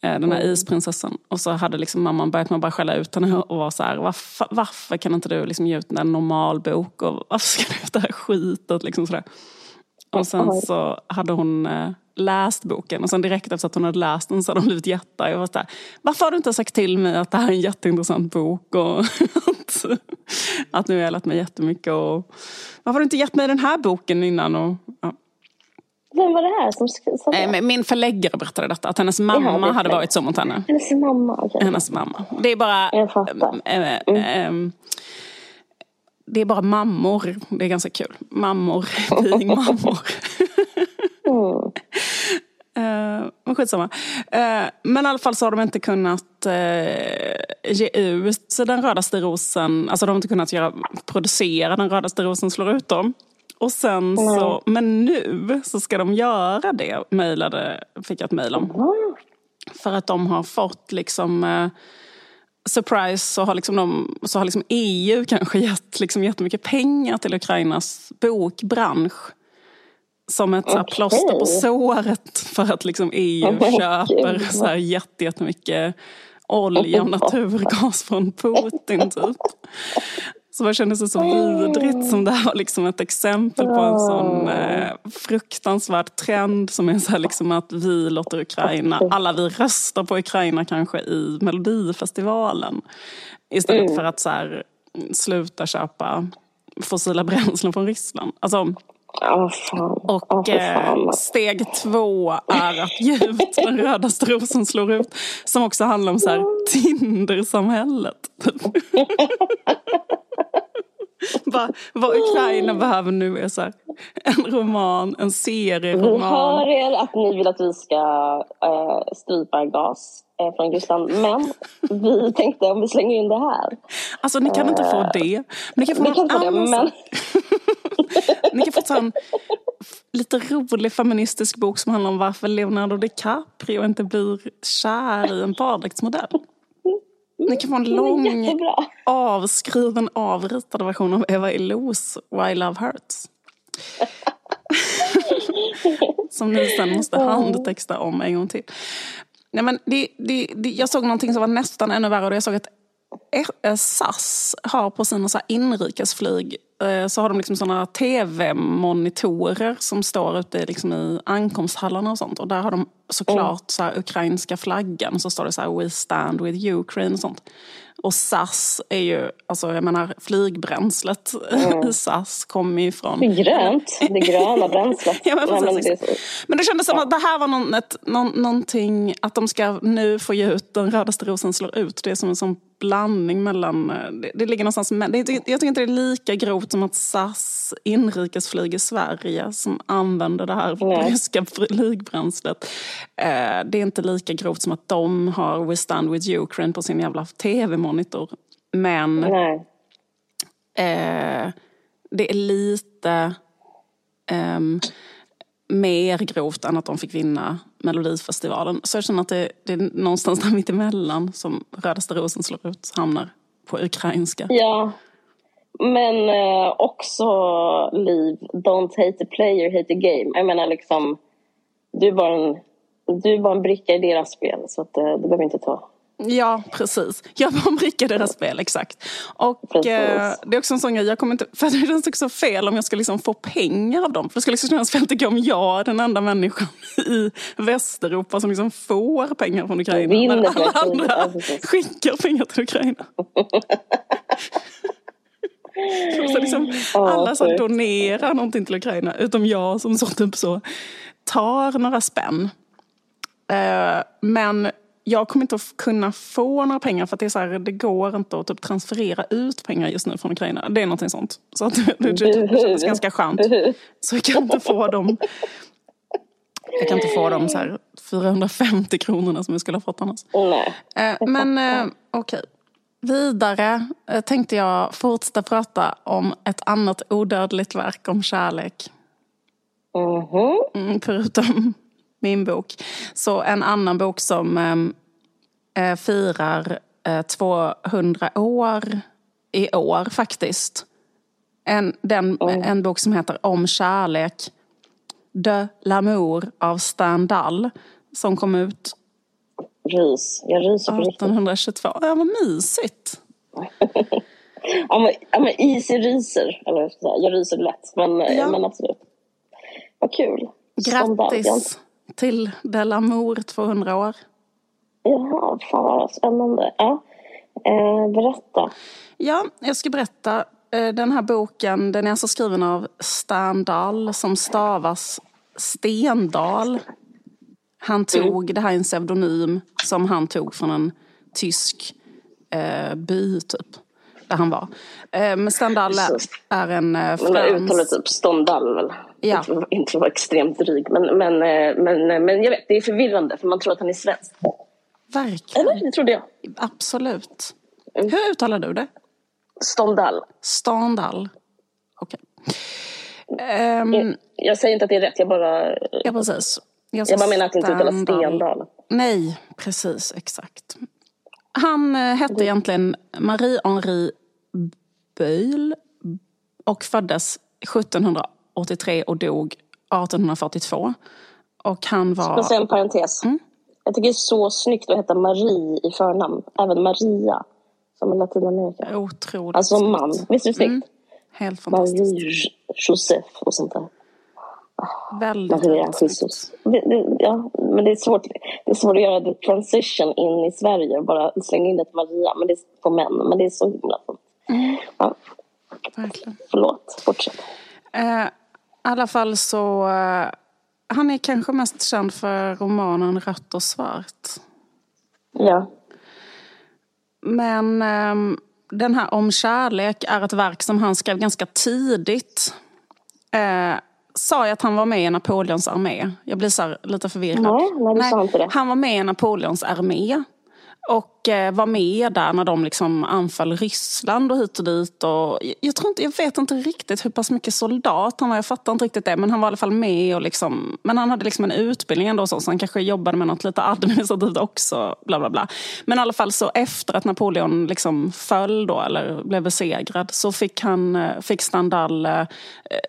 Den där isprinsessan. Och så hade liksom mamman börjat med att bara skälla ut henne och var så här, varför, varför kan inte du liksom ge ut en normal bok och varför ska du ge ut det här skitet? Liksom sådär. Och sen så hade hon läst boken och sen direkt efter att hon hade läst den så hade hon blivit jättearg. och var så här, Varför har du inte sagt till mig att det här är en jätteintressant bok och att, att nu har jag lärt mig jättemycket och varför har du inte gett mig den här boken innan? Och, ja. Vem var det här som skrev? Eh, Min förläggare berättade detta, att hennes mamma är hade varit så mot henne. Hennes mamma. okej. Hennes mamma. Det är bara... Jag fattar. eh, eh, eh, det är bara mammor. Det är ganska kul. Mammor, pigmammor. Mm. Eh, men skitsamma. Eh, men i alla fall så har de inte kunnat eh, ge ut den rödaste rosen. Alltså de har inte kunnat göra, producera den rödaste rosen slår ut dem. Och sen så, men nu så ska de göra det, mejlade, fick jag ett mejl om. För att de har fått liksom eh, surprise så har, liksom de, så har liksom EU kanske gett liksom jättemycket pengar till Ukrainas bokbransch. Som ett så här, plåster på såret för att liksom EU köper så här, jättemycket olja och naturgas från Putin typ. Så det kändes så vidrigt som det här var liksom ett exempel på en sån eh, fruktansvärd trend som är så här liksom att vi låter Ukraina, alla vi röstar på Ukraina kanske i Melodifestivalen. Istället Mm. för att så här, sluta köpa fossila bränslen från Ryssland. Alltså, Fan. och för eh, steg två är att ge ut den rödaste rosen slår ut. Som också handlar om så här Tinder-samhället. typ. Vad, Ukraina behöver nu är så här, en roman, en Vi serieroman. hör er att ni vill att vi ska äh, strypa gas eh, från Ryssland. Men vi tänkte om vi slänger in det här. Alltså ni kan inte få det. Men ni kan få Vi någon kan få det, men. Ni kan få ta en lite rolig feministisk bok som handlar om varför Leonardo DiCaprio inte blir kär i en baddräktsmodell. Ni kan få en lång avskriven, avritad version av Eva Illouz Why Love Hurts. som ni sen måste handtexta om en gång till. Nej, men det, det, det, jag såg någonting som var nästan ännu värre. Och jag såg att SAS har på sina så inrikesflyg eh, så har de liksom såna tv-monitorer som står ute liksom i ankomsthallarna och sånt. Och där har de såklart så här ukrainska flaggan. Så står det så här We stand with Ukraine och sånt. Och SAS är ju, alltså jag menar flygbränslet i SAS kommer ju från Det är grönt. Det gröna bränslet. Ja, men, Nej, men det men det kändes som att det här var någon, ett, någon, någonting, att de ska nu få ge ut den rödaste rosen slår ut. Det är som en sån blandning mellan, eh, det, det ligger någonstans, men det, jag tycker inte det är lika grovt som att SAS inrikesflyg i Sverige som använder det här Nej. ryska flygbränslet. Eh, det är inte lika grovt som att de har We stand with Ukraine på sin jävla tv-monitor. Men eh, det är lite ehm, mer grovt än att de fick vinna Melodifestivalen. Så jag känner att det, det är någonstans där mittemellan som Rödaste rosen slår ut hamnar på ukrainska. Ja. Men eh, också Liv, don't hate the player, hate the game. Jag menar liksom, du är bara en, du är bara en bricka i deras spel. Så att, eh, du behöver inte ta. Ja, precis. Jag var en bricka i deras spel, exakt. Och eh, det är också en sån grej, jag kommer inte, för det känns också fel om jag ska liksom få pengar av dem. För det skulle liksom kännas fel tycker jag om jag är den enda människan i Västeuropa som liksom får pengar från Ukraina. För alla andra skickar pengar till Ukraina. så liksom, alla sjukt. donerar någonting till Ukraina, utom jag som så typ så tar några spänn. Eh, men jag kommer inte att kunna få några pengar för att det, är så här, det går inte att typ transferera ut pengar just nu från Ukraina. Det är någonting sånt. Så att det, det, känns ganska skönt. Så jag kan inte få dem jag kan inte få de så här 450 kronorna som jag skulle ha fått annars. Nej. Eh, men eh, okej. Vidare eh, tänkte jag fortsätta prata om ett annat odödligt verk om kärlek. Mhm. Mm, förutom min bok. Så en annan bok som eh, eh, firar eh, 200 år i år faktiskt. En, den, en bok som heter Om kärlek. De l'amour av Stendhal. Som kom ut Rys. Jag ryser på riktigt. 1822. Ja, vad mysigt. Ja men, ja, men easy ryser. Eller jag ryser lätt. Men, Ja. men absolut. Vad kul. Grattis till De l'amour 200 år. Jaha, fan vad spännande. Ja. Eh, berätta. Ja, jag ska berätta. Eh, Den här boken den är alltså skriven av Stendhal som stavas Stendal. Han tog, det här är en pseudonym som han tog från en tysk eh, by typ. Där han var. Eh, men Stendhal är en eh, frans... Man uttalar typ Stendhal väl? Ja. Inte, för att vara extremt dryg men, men, eh, men, men jag vet, det är förvirrande för man tror att han är svensk. Verkligen. Eller? Det trodde jag. Absolut. Mm. Hur uttalar du det? Stendhal. Stendhal. Okej. Okay. Um, jag, jag, säger inte att det är rätt, jag bara... Ja, precis. Jag, jag bara menar att det inte uttalas Stendal. Nej, precis, exakt. Han eh, hette egentligen Marie-Henri Böhl och föddes 1783 och dog 1842. Och han var... En parentes? Mm? Jag tycker det är så snyggt att heta Marie i förnamn. Även Maria, som i Latinamerika. Otroligt Alltså man. Visst är det snyggt? Mm. Helt fantastiskt. Marie Joseph och sånt där. Väldigt, Jesus. Det, det, ja, men det är, svårt, det är svårt att göra the transition in i Sverige och bara slänga in ett Maria men det är på män. Men det är så himla fint. Mm. Ja. Verkligen. Förlåt, fortsätt. Eh, I alla fall så... Eh, han är kanske mest känd för romanen Rött och svart. Ja. Men eh, den här Om kärlek är ett verk som han skrev ganska tidigt. Sa jag att han var med i Napoleons armé? Jag blir så lite förvirrad. Nej, nej, det. Han var med i Napoleons armé. Och eh, var med där när de liksom anföll Ryssland och hit och dit. Och jag, tror inte, jag vet inte riktigt hur pass mycket soldat han var. Jag fattar inte riktigt det. Men han var i alla fall med. Och liksom, men han hade liksom en utbildning ändå så, så han kanske jobbade med något lite administrativt också. Bla, bla, bla. Men i alla fall så efter att Napoleon liksom föll då, eller blev besegrad så fick, han, eh, fick Stendhal eh,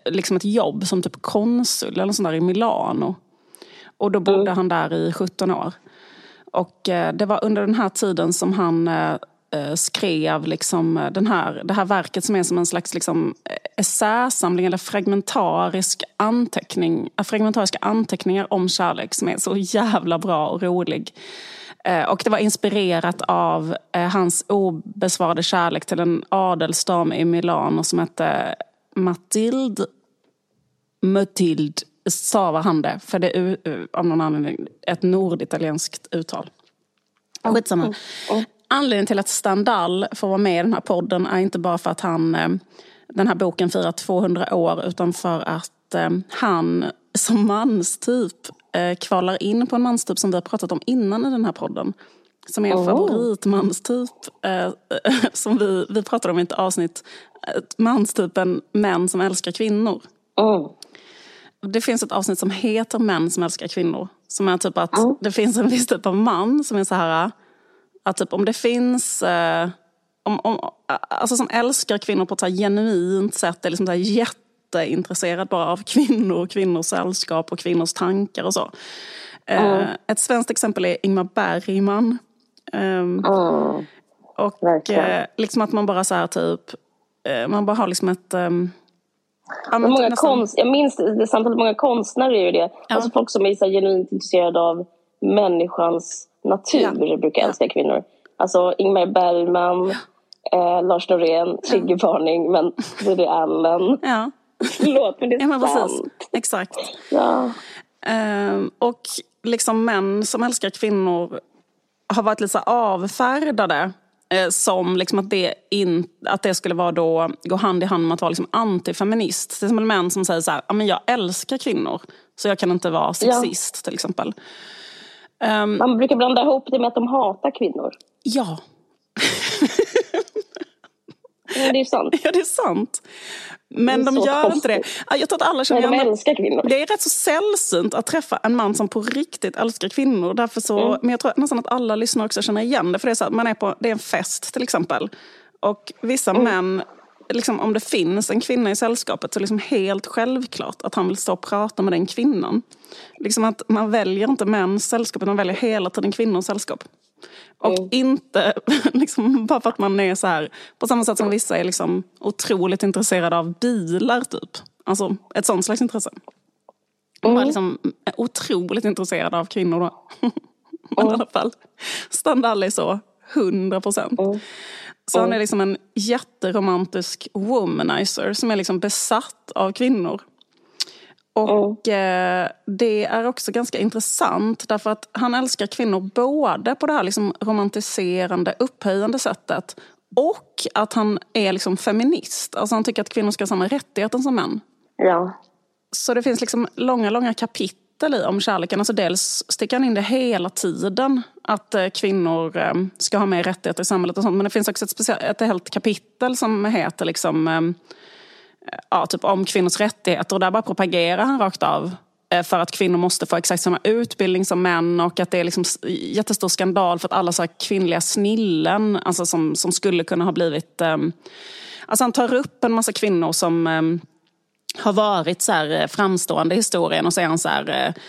liksom ett jobb som typ konsul eller sånt där i Milano. Och då bodde mm. han där i 17 år. Och eh, det var under den här tiden som han eh, eh, skrev liksom den här, det här verket som är som en slags liksom essäsamling eller fragmentarisk anteckning, fragmentariska anteckningar om kärlek som är så jävla bra och rolig. Och det var inspirerat av hans obesvarade kärlek till en adelsdam i Milano som hette Matilde Matilde stavar han det, för det är av någon anledning ett norditalienskt uttal. Skitsamma. Mm. Mm. Anledningen till att Standal får vara med i den här podden är inte bara för att han, eh, den här boken firar 200 år, utan för att eh, han som manstyp eh, kvalar in på en manstyp som vi har pratat om innan i den här podden. Som är en oh. favoritmanstyp. som vi, vi pratade om i ett avsnitt. Manstypen män som älskar kvinnor. Mm. Det finns ett avsnitt som heter Män som älskar kvinnor. Som är typ att mm. det finns en viss typ av man som är så här, att typ om det finns, eh, om, om, alltså som älskar kvinnor på ett genuint sätt, är liksom så här jätteintresserad bara av kvinnor, kvinnors sällskap och kvinnors tankar och så. Mm. Eh, ett svenskt exempel är Ingmar Bergman. Eh, mm. Och eh, liksom att man bara så här typ, eh, man bara har liksom ett ehm, Ja, men många nästan... konst, jag minns det, samtidigt många konstnärer är ju det. Ja. Alltså folk som är så genuint intresserade av människans natur ja. brukar älska ja. kvinnor. Alltså Ingmar Bergman, eh, Lars Norén, triggervarning, men Woody Allen. Ja. Förlåt, men det är ja, men sant. Precis. Exakt. Ja. Um, och liksom män som älskar kvinnor har varit lite så avfärdade som liksom att, det in, att det skulle vara då, gå hand i hand med att vara liksom antifeminist. Till exempel män som säger så här, men jag älskar kvinnor så jag kan inte vara sexist ja. till exempel. Um, Man brukar blanda ihop det med att de hatar kvinnor. Ja. Men det är sant. Ja, det är sant. Men de gör konstigt. inte det. Jag tror att alla känner Nej, de älskar kvinnor. Det är rätt så sällsynt att träffa en man som på riktigt älskar kvinnor. Därför så, mm. Men jag tror nästan att alla lyssnare också känner igen det. För det är, så här, man är på, det är en fest till exempel. Och vissa mm. män, liksom, om det finns en kvinna i sällskapet så är det liksom helt självklart att han vill stå och prata med den kvinnan. Liksom att man väljer inte mäns sällskap, man väljer hela tiden kvinnors sällskap. Och mm. inte liksom, bara för att man är så här, på samma sätt som vissa är liksom otroligt intresserade av bilar typ. Alltså ett sånt slags intresse. Mm. Man är liksom otroligt intresserad av kvinnor då. Men mm. i alla fall, Standal är så, 100 procent. Mm. Så han är liksom en jätteromantisk womanizer som är liksom besatt av kvinnor. Och mm. det är också ganska intressant därför att han älskar kvinnor både på det här liksom romantiserande, upphöjande sättet och att han är liksom feminist. Alltså han tycker att kvinnor ska ha samma rättigheter som män. Ja. Så det finns liksom långa, långa kapitel i om kärleken. Alltså dels sticker han in det hela tiden. Att eh, kvinnor eh, ska ha mer rättigheter i samhället och sånt. Men det finns också ett, speciellt, ett helt kapitel som heter liksom, eh, ja, typ om kvinnors rättigheter. Och där bara propagerar han rakt av eh, för att kvinnor måste få exakt samma utbildning som män och att det är liksom jättestor skandal för att alla så kvinnliga snillen alltså som, som skulle kunna ha blivit... Um, alltså han tar upp en massa kvinnor som um, har varit så här eh, framstående i historien och så är han så här, eh,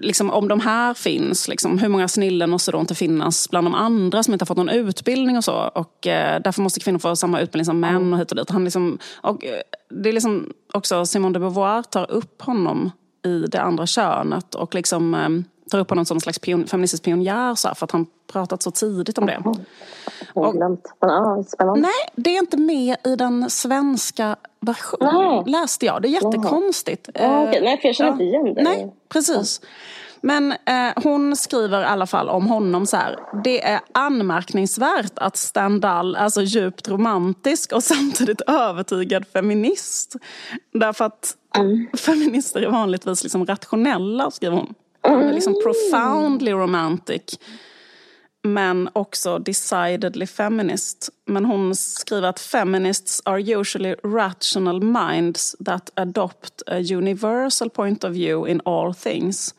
liksom, om de här finns, liksom, hur många snillen måste då inte finnas bland de andra som inte har fått någon utbildning och så. Och eh, därför måste kvinnor få samma utbildning som män och hit och dit. Han liksom, och, det är liksom också Simone de Beauvoir tar upp honom i det andra könet och liksom eh, tar upp honom som en slags pion, feministisk pionjär så här, för att han pratat så tidigt om det. Och, ja, nej, det är inte med i den svenska versionen, läste jag. Det är jättekonstigt. Ja, okay. Nej, för jag känner inte igen det. Nej, precis. Men eh, hon skriver i alla fall om honom så här. Det är anmärkningsvärt att Stendhal är så djupt romantisk och samtidigt övertygad feminist. Därför att mm. feminister är vanligtvis liksom rationella, skriver hon. Hon är liksom profoundly romantic. Men också decidedly feminist. Men hon skriver att feminists are usually rational minds that adopt a universal point of view in all things.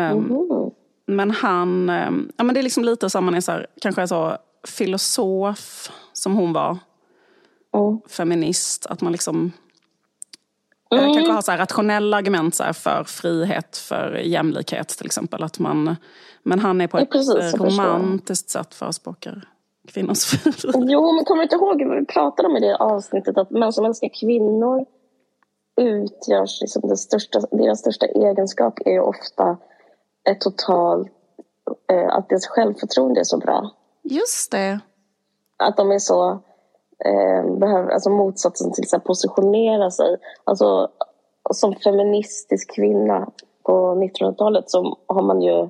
Um, mm. Men han, um, ja men det är liksom lite som man är så här, kanske så filosof som hon var. Mm. Feminist, att man liksom Mm. Kanske har så rationella argument så för frihet, för jämlikhet till exempel. Att man, men han är på ett precis, romantiskt sätt förespråkar kvinnors frihet. Jo, men kommer du inte ihåg vad vi pratade om i det avsnittet? Att män som älskar kvinnor utgörs, liksom det största, deras största egenskap är ofta ett totalt, eh, att deras självförtroende är så bra. Just det. Att de är så eh, behöver, alltså motsatsen till att positionera sig. Alltså, som feministisk kvinna på 1900-talet så har man ju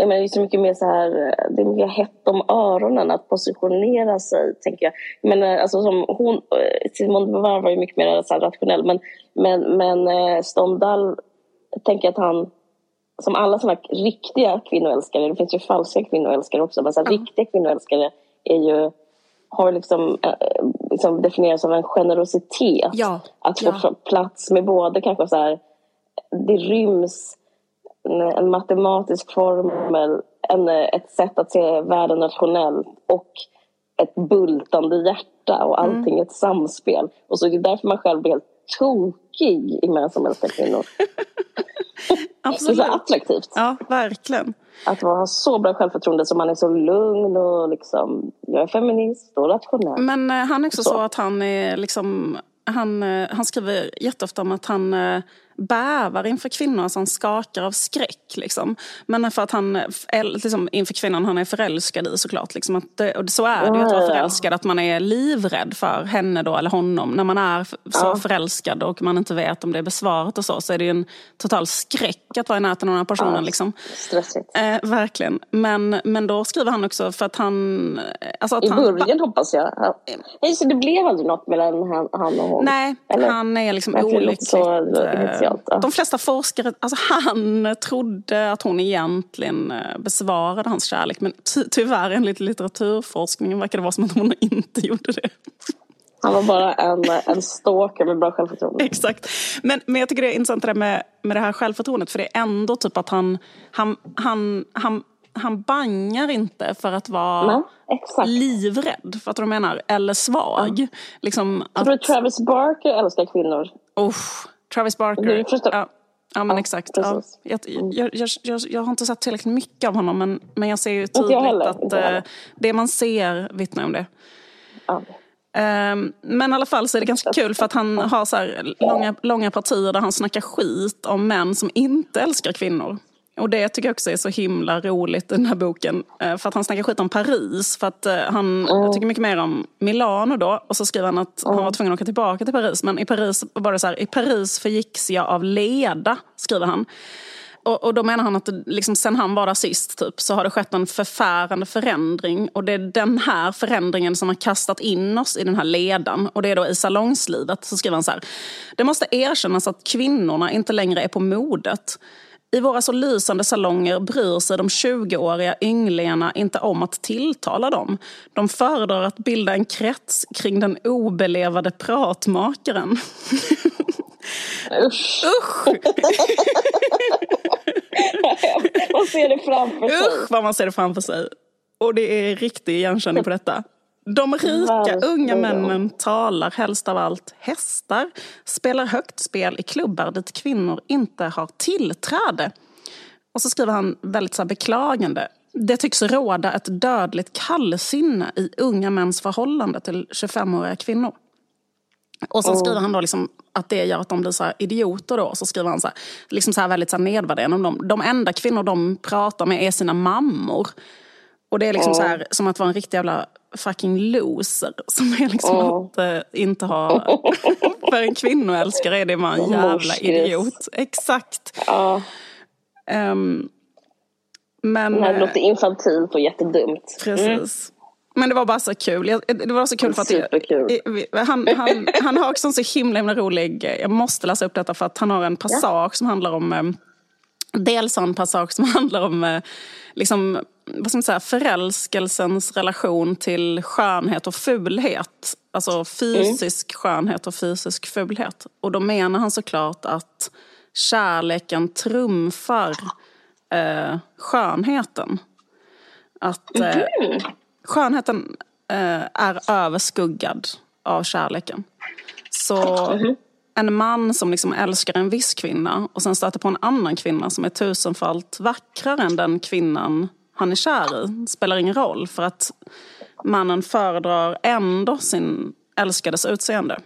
jag menar, det är så mycket mer så här, det är mer hett om öronen att positionera sig, tänker jag. Men alltså som hon, eh, Simone de Beauvoir var ju mycket mer så rationell, men, men, men eh, Stendhal, tänker att han, som alla sådana riktiga kvinnoälskare, det finns ju falska kvinnoälskare också, men så här, mm. riktiga kvinnoälskare är ju har liksom, äh, liksom definierats som en generositet. Ja. Att få ja. plats med både kanske så här, det ryms en, en matematisk formel, en, ett sätt att se världen nationellt och ett bultande hjärta och mm. allting mm. ett samspel. Och så är det därför man själv blir helt tokig i män som älskar kvinnor. Absolut. Det är så attraktivt. Ja, verkligen. Att ha så bra självförtroende så man är så lugn och liksom, jag är feminist och rationell. Men eh, han är också så. så att han är liksom, han, eh, han skriver jätteofta om att han eh, bävar inför kvinnor, alltså han skakar av skräck. Liksom. Men för att han, liksom, inför kvinnan han är förälskad i såklart. Liksom, att, och så är det ju att vara förälskad, att man är livrädd för henne då, eller honom. När man är så förälskad och man inte vet om det är besvarat och så, så är det ju en total skräck att vara i närheten av den här personen. Ja, liksom. Stressigt. Eh, verkligen. Men, men då skriver han också för att han... Alltså att I han, början hoppas jag. Ja. Nej, så det blev aldrig något mellan han, han och hon? Nej, eller? han är liksom olyckligt. Så, De flesta forskare, alltså han trodde att hon egentligen eh, besvarade hans kärlek men ty tyvärr enligt litteraturforskningen verkar det vara som att hon inte gjorde det. Han var bara en, en stalker med bra självförtroende. Exakt. Men, men jag tycker det är intressant det där med, med det här självförtroendet för det är ändå typ att han, han, han, han han bangar inte för att vara Nej, livrädd, för att du menar? Eller svag. Ja. Liksom att... Tror du Travis Barker älskar kvinnor? Oh, Travis Barker. Ja. Ja men ja, exakt. Ja. Jag, jag, jag, jag, har inte sett tillräckligt mycket av honom men, men jag ser ju tydligt att uh, det man ser vittnar om det. Ja. Um, men i alla fall så är det ganska kul för att han har så långa, långa partier där han snackar skit om män som inte älskar kvinnor. Och det tycker jag också är så himla roligt i den här boken. Eh, för att han snackar skit om Paris. För att eh, han mm. tycker mycket mer om Milano då. Och så skriver han att mm. han var tvungen att åka tillbaka till Paris. Men i Paris var det så här, i Paris förgicks jag av leda, skriver han. och, och då menar han att liksom, sen han var där sist typ, så har det skett en förfärande förändring. Och det är den här förändringen som har kastat in oss i den här ledan. Och det är då i salongslivet. Så skriver han så här. Det måste erkännas att kvinnorna inte längre är på modet. I våra så lysande salonger bryr sig de 20-åriga ynglingarna inte om att tilltala dem. De föredrar att bilda en krets kring den obelevade pratmakaren. Usch. Usch! Man ser det framför sig. Usch vad man ser det framför sig. Och det är riktig igenkänning på detta. De rika unga männen talar helst av allt hästar, spelar högt spel i klubbar dit kvinnor inte har tillträde. Och så skriver han väldigt så beklagande. Det tycks råda ett dödligt kallsinne i unga mäns förhållande till 25-åriga kvinnor. Och sen skriver han då liksom att det gör att de blir så idioter då. Så skriver han så här, liksom så här väldigt så här nedvärderande om dem. De enda kvinnor de pratar med är sina mammor. Och det är liksom så här, som att vara en riktig jävla fucking loser. Som är liksom Ja. att eh, inte ha... För en kvinnoälskare är det bara en jävla Morsgris. idiot. Exakt. Ja, Ehm, men... det eh, låter infantilt och jättedumt. Precis. Men det var bara så kul. Jag- Det var så kul för att Superkul. han, han, han har också en så himla, himla rolig... Jag måste läsa upp detta för att han har en passage som handlar om... eh, Dels har en passage som handlar om eh, liksom, vad ska man säga, förälskelsens relation till skönhet och fulhet. Alltså fysisk skönhet och fysisk fulhet. Och då menar han såklart att kärleken trumfar eh, skönheten. Att eh, skönheten eh, är överskuggad av kärleken. Så en man som liksom älskar en viss kvinna och sen stöter på en annan kvinna som är tusenfalt vackrare än den kvinnan han är kär i spelar ingen roll för att mannen föredrar ändå sin älskades utseende.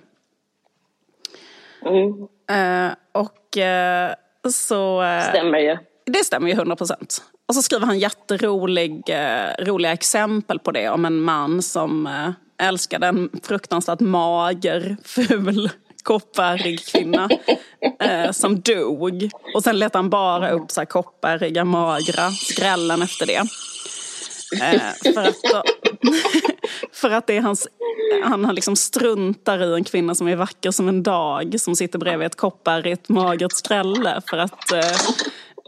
Mm. Eh, och eh, så... Eh, Stämmer ju. det stämmer ju 100 procent. Och så skriver han jätterolig, eh, roliga exempel på det om en man som eh, älskade en fruktansvärt mager, ful, Kopparig kvinna eh, som dog. Och sen letade han bara upp så här koppariga, magra skrällen efter det. Eh, för, att för att det är hans, han liksom struntar i en kvinna som är vacker som en dag som sitter bredvid ett kopparigt, magert skrälle för att eh,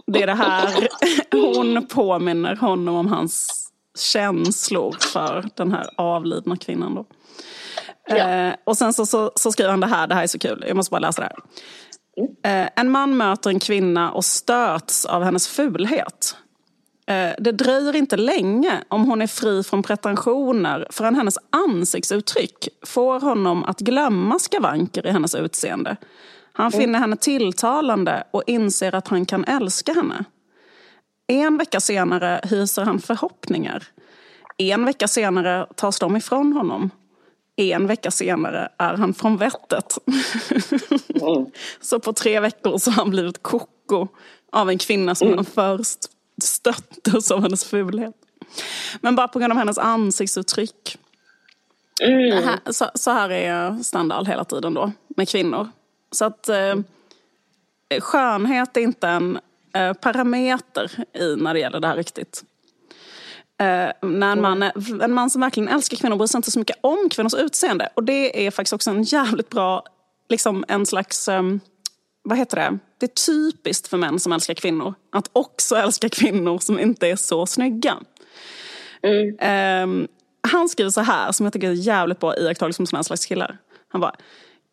det är det här hon påminner honom om hans känslor för den här avlidna kvinnan. Då. Eh, och sen så, så, så skriver han det här, det här är så kul, jag måste bara läsa det här. Eh, en man möter en kvinna och stöts av hennes fulhet. Eh, Det dröjer inte länge om hon är fri från pretensioner förrän hennes ansiktsuttryck får honom att glömma skavanker i hennes utseende. Han finner henne tilltalande och inser att han kan älska henne. En vecka senare hyser han förhoppningar. En vecka senare tas de ifrån honom. En vecka senare är han från vettet. så på tre veckor så har han blivit koko av en kvinna som han först stöttes av hennes fulhet. Men bara på grund av hennes ansiktsuttryck. Här, så, så här är standard hela tiden då med kvinnor. Så att eh, skönhet är inte en eh, parameter i när det gäller det här riktigt. Eh, när en, man, är- en man som verkligen älskar kvinnor bryr sig inte så mycket om kvinnors utseende. Och det är faktiskt också en jävligt bra, liksom en slags, eh, vad heter det? Det är typiskt för män som älskar kvinnor att också älska kvinnor som inte är så snygga. Ehm, han skriver så här, som jag tycker är jävligt bra iakttagelse som sådana slags killar. Han bara,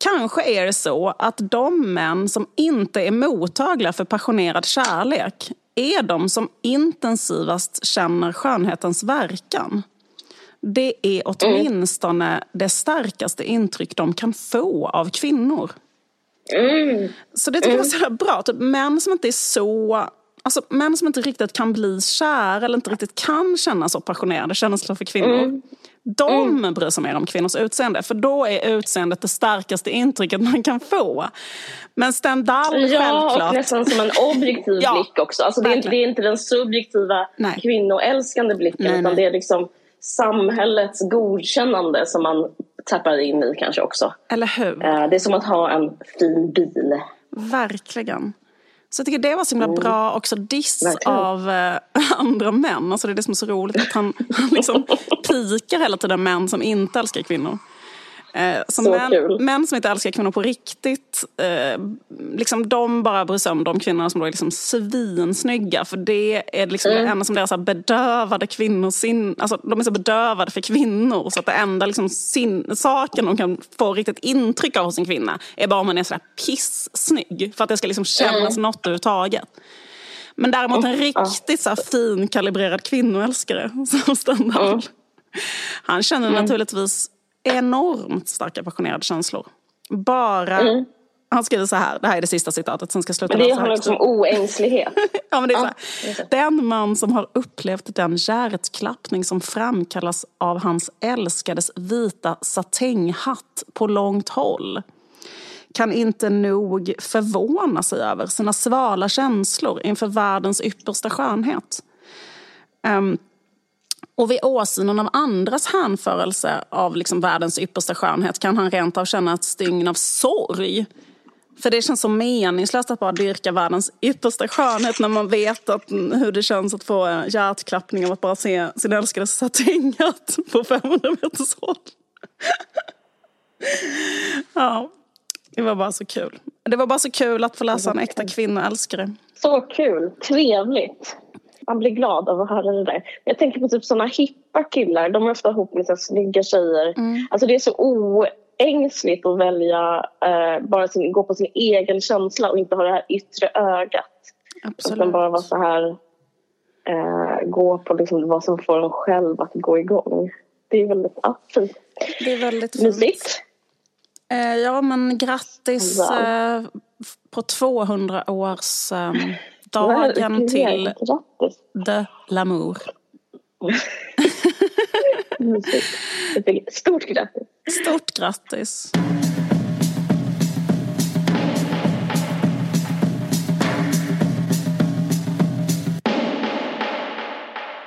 kanske är det så att de män som inte är mottagliga för passionerad kärlek är de som intensivast känner skönhetens verkan. Det är åtminstone det starkaste intryck de kan få av kvinnor. Så det tycker jag var så bra. Typ, män som inte är så... Alltså män som inte riktigt kan bli kära eller inte riktigt kan känna så passionerade känslor för kvinnor. De bryr sig mer om kvinnors utseende. För då är utseendet det starkaste intrycket man kan få. Men Stendhal, Ja, självklart. och nästan som en objektiv Ja, blick också. Alltså det, är inte, det är inte den subjektiva Nej. kvinnoälskande blicken Nej, utan nej. det är liksom samhällets godkännande som man tappar in i kanske också. Eller hur? Eh, Det är som att ha en fin bil. Verkligen. Så jag tycker det var så himla bra också diss Verkligen. av eh, andra män. Alltså det är det som är så roligt att han, han liksom pikar hela tiden män som inte älskar kvinnor. Eh, så Så män, kul. män som inte älskar kvinnor på riktigt, eh, liksom de bara bryr sig om de kvinnorna som då är liksom svinsnygga. För det är liksom Mm. det enda som deras bedövade kvinnosin, alltså de är så bedövade för kvinnor så att det enda liksom sin, saken de kan få riktigt intryck av hos en kvinna är bara om man är sådär pissnygg. För att det ska liksom kännas något överhuvudtaget. Men däremot en riktigt så här fin kalibrerad kvinnoälskare som Stendhal. Han känner naturligtvis enormt starka passionerade känslor. Bara, han skriver så här, det här är det sista citatet, sen ska jag sluta Men det handlar också om oängslighet. Ja, men det är så här. Den man som har upplevt den hjärtklappning som framkallas av hans älskades vita satänghatt på långt håll kan inte nog förvåna sig över sina svala känslor inför världens yppersta skönhet. Ehm, och vid åsynen av andras hänförelse av liksom världens yppersta skönhet kan han rent av känna ett stygn av sorg. För det känns så meningslöst att bara dyrka världens yppersta skönhet när man vet att, hur det känns att få hjärtklappning av att bara se sin älskade satängat på 500 meters håll. ja, det var bara så kul. Det var bara så kul att få läsa en äkta kvinnoälskare. Så kul, trevligt. Man blir glad av att höra det där. Jag tänker på typ såna hippa killar, de är ofta ihop med så snygga tjejer. Alltså det är så oängsligt att välja, eh, bara sin, gå på sin egen känsla och inte ha det här yttre ögat. Absolut. Utan bara vara så här, eh, gå på liksom vad som får en själv att gå igång. Det är väldigt ja, fint. Det är väldigt fint. Mysigt. Eh, ja, men grattis Wow. eh, på 200 års eh, dagen till Grattis. de l'amour. Stort grattis. Stort grattis!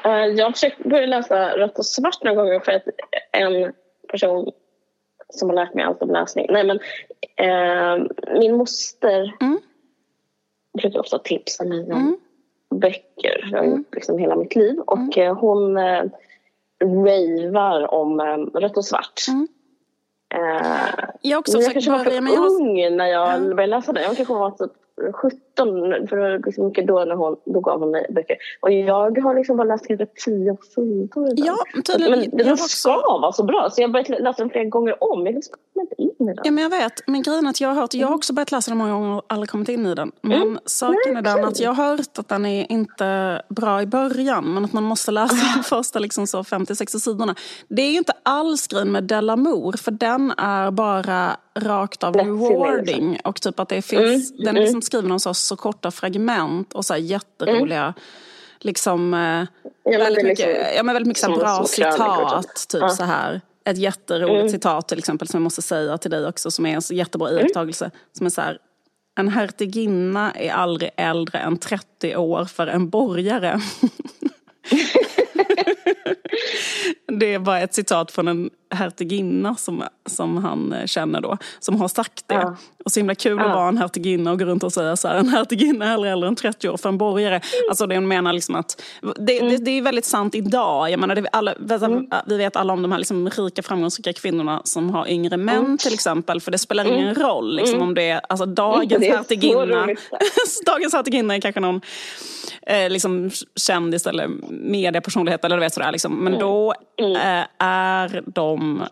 Eh, Jag har försökt börja läsa Rött och svart några gånger för att en person som har lärt mig allt om läsning. Nej, men eh, min moster Mm. Brukar ofta tipsa mig om Mm. böcker. Jag har gjort liksom hela mitt liv. Och eh, hon eh, ravar om eh, Rött och svart. Mm. Eh, Jag också men jag kanske var för men jag ung när jag Ja. började läsa den. Jag kanske var typ 17, för det var liksom mycket då när hon, då gav hon mig böcker. Och jag har liksom bara läst kanske 10 sidor. Ja, tydligen. Men den har ska också... vara så bra så jag har börjat läsa den flera gånger om. Jag liksom inte in i den. Ja, men jag vet. Men grejen att jag har hört, jag har också börjat läsa den många gånger och aldrig kommit in i den. Men Mm. saken är den att jag har hört att den är inte bra i början, men att man måste läsa de första liksom så 50-60 sidorna. Det är ju inte alls grejen med Delamour, för den är bara rakt av rewarding. Och typ att det finns, Mm, den är liksom skriven om så, så korta fragment och så här jätteroliga Liksom, eh, det väldigt, är liksom mycket, ja, men väldigt mycket så bra typ. citat. Typ Ja. så här. Ett jätteroligt Mm. citat till exempel som jag måste säga till dig också som är en så jättebra iakttagelse. Som är så här. En hertiginna är aldrig äldre än 30 år för en borgare. det är bara ett citat från en hertiginna som, som han eh, känner då. Som har sagt det. Ja. Och så himla kul att Ja. vara en hertiginna och gå runt och säga så här. En hertiginna är aldrig äldre än 30 år för en borgare. Alltså det hon menar liksom att. Det, det, det är väldigt sant idag. Jag menar, det, alla, Vi vet alla om de här liksom rika framgångsrika kvinnorna som har yngre män till exempel. För det spelar ingen roll liksom, om det är alltså, dagens Det är hertiginna. roligt. dagens hertiginna är kanske någon eh, liksom, kändis eller mediepersonlighet eller du vet sådär. Liksom. Men då eh, är de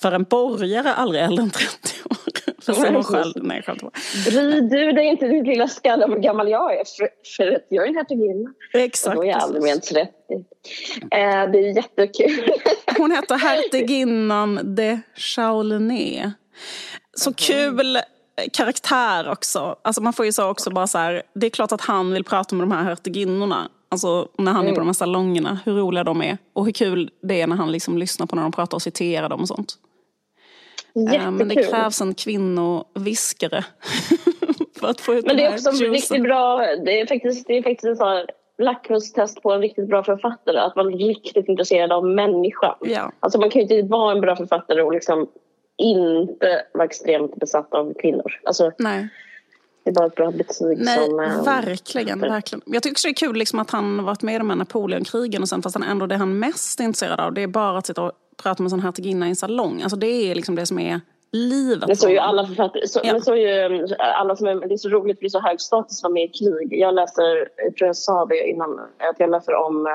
för en borgare aldrig äldre än 30 år. För säger hon själv. Nej, själv Bry du dig inte din lilla skalle om hur gammal jag är för, för att jag är en hertiginna. Exakt. Och då är jag aldrig mer än 30. Eh, det är jättekul. Hon heter hertiginnan de Chaulené. Så kul karaktär också. Alltså man får ju så också bara så här, det är klart att han vill prata med de här hertiginnorna. Alltså när han är på de här salongerna, hur roliga de är. Och hur kul det är när han liksom lyssnar på när de pratar och citerar dem och sånt. Eh, Men det Jättekul. krävs en kvinnoviskare. för att få ut Men det är också juicen. riktigt bra. Det är faktiskt, det är faktiskt en sån här lackmustest på en riktigt bra författare. Att vara riktigt intresserad av människan. Ja. Alltså man kan ju inte vara en bra författare och liksom inte vara extremt besatt av kvinnor. Alltså, Nej. Det är bara ett bra betyg Nej, som... eh, verkligen, verkligen. Jag tycker också det är kul liksom att han varit med i de här Napoleonkrigen och sen fast han ändå det han mest är intresserad av det är bara att sitta och prata med en sån hertiginna i en salong. Alltså det är liksom det som är livet. Men så är ju alla författare, så, Ja. men så är ju eh, alla som är, det är så roligt, det blir så hög status att vara med i krig. Jag läser, jag tror jag sa det innan, att jag läser om eh,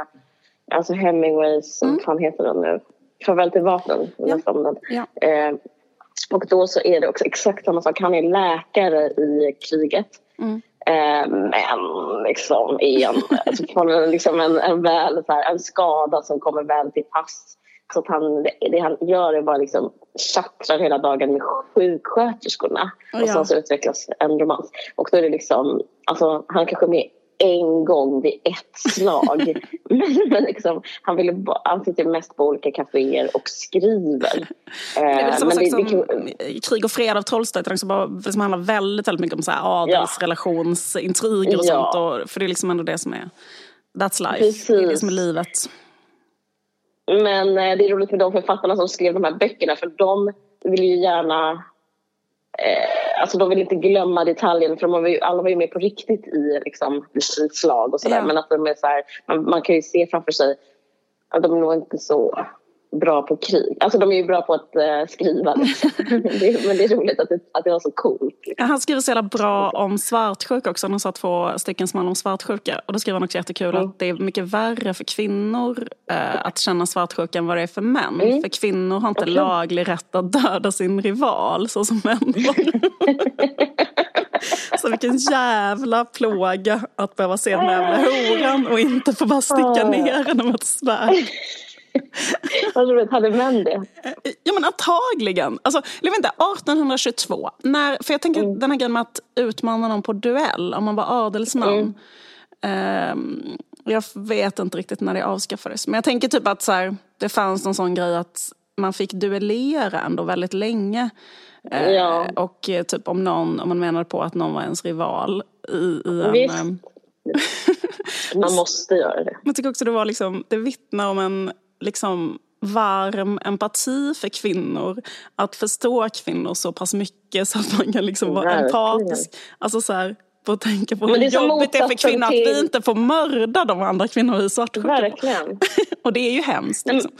alltså Hemingways, Mm. vad fan heter den nu? Farväl till vapen, Ja. om den. Ja. Eh, och då så är det också exakt samma sak, han är läkare i kriget. Mm. Eh, men liksom en, alltså från en, liksom en, en, väl, så här, en skada som kommer väl till pass. Så att han, det, han gör är bara liksom tjattrar hela dagen med sjuksköterskorna. Ja. Och sen så utvecklas en romans. Och då är det liksom, alltså han kanske är med en gång vid ett slag. men, men liksom, han, ville, ba- han sitter mest på olika kaféer och skriver. Det är väl Eh, men det- som det Krig och fred av Tolstoj, det liksom bara, som handlar väldigt, väldigt mycket om så här adelsrelationsintriger och Ja. sånt. Och, för det är liksom ändå det som är, that's life. Precis. Det är det som är livet. Men eh, det är roligt med de författarna som skrev de här böckerna för de vill ju gärna eh, Alltså de vill inte glömma detaljen för de var ju, alla var ju med på riktigt i liksom, slag och sådär. Ja. Men att de är så här, man, man kan ju se framför sig att de är nog inte så bra på krig. Alltså de är ju bra på att eh, skriva. Liksom. det, men det är roligt att det, att det var så coolt. Liksom. Han skriver så jävla bra om svartsjuka också. Han sa två stycken som handlar om svartsjuka. Och då skriver han också jättekul Mm. att det är mycket värre för kvinnor eh, att känna svartsjuka än vad det är för män. Mm. För kvinnor har inte Okej. laglig rätt att döda sin rival så som män har. Så vilken jävla plåga att behöva se den jävla horan och inte få bara sticka Ah. ner henne med ett svärd. Vad roligt, hade män det? Ja men antagligen. Alltså, jag vet inte, 1822. När, för jag tänker Mm. den här grejen med att utmana någon på duell om man var adelsman. Mm. Ehm, jag vet inte riktigt när det avskaffades. Men jag tänker typ att så här, det fanns någon sån grej att man fick duellera ändå väldigt länge. Eh, Ja. Och eh, typ om någon, om man menade på att någon var ens rival i, i en... Visst. ehm, Man måste göra det. jag tycker också det var liksom, det vittnar om en liksom varm empati för kvinnor. Att förstå kvinnor så pass mycket så att man kan liksom vara Verkligen. empatisk. Alltså så här, på att tänka på hur det jobbigt det är för kvinnor att till- vi inte får mörda de andra kvinnor vi är svartsjuka. Verkligen. Och det är ju hemskt. Liksom.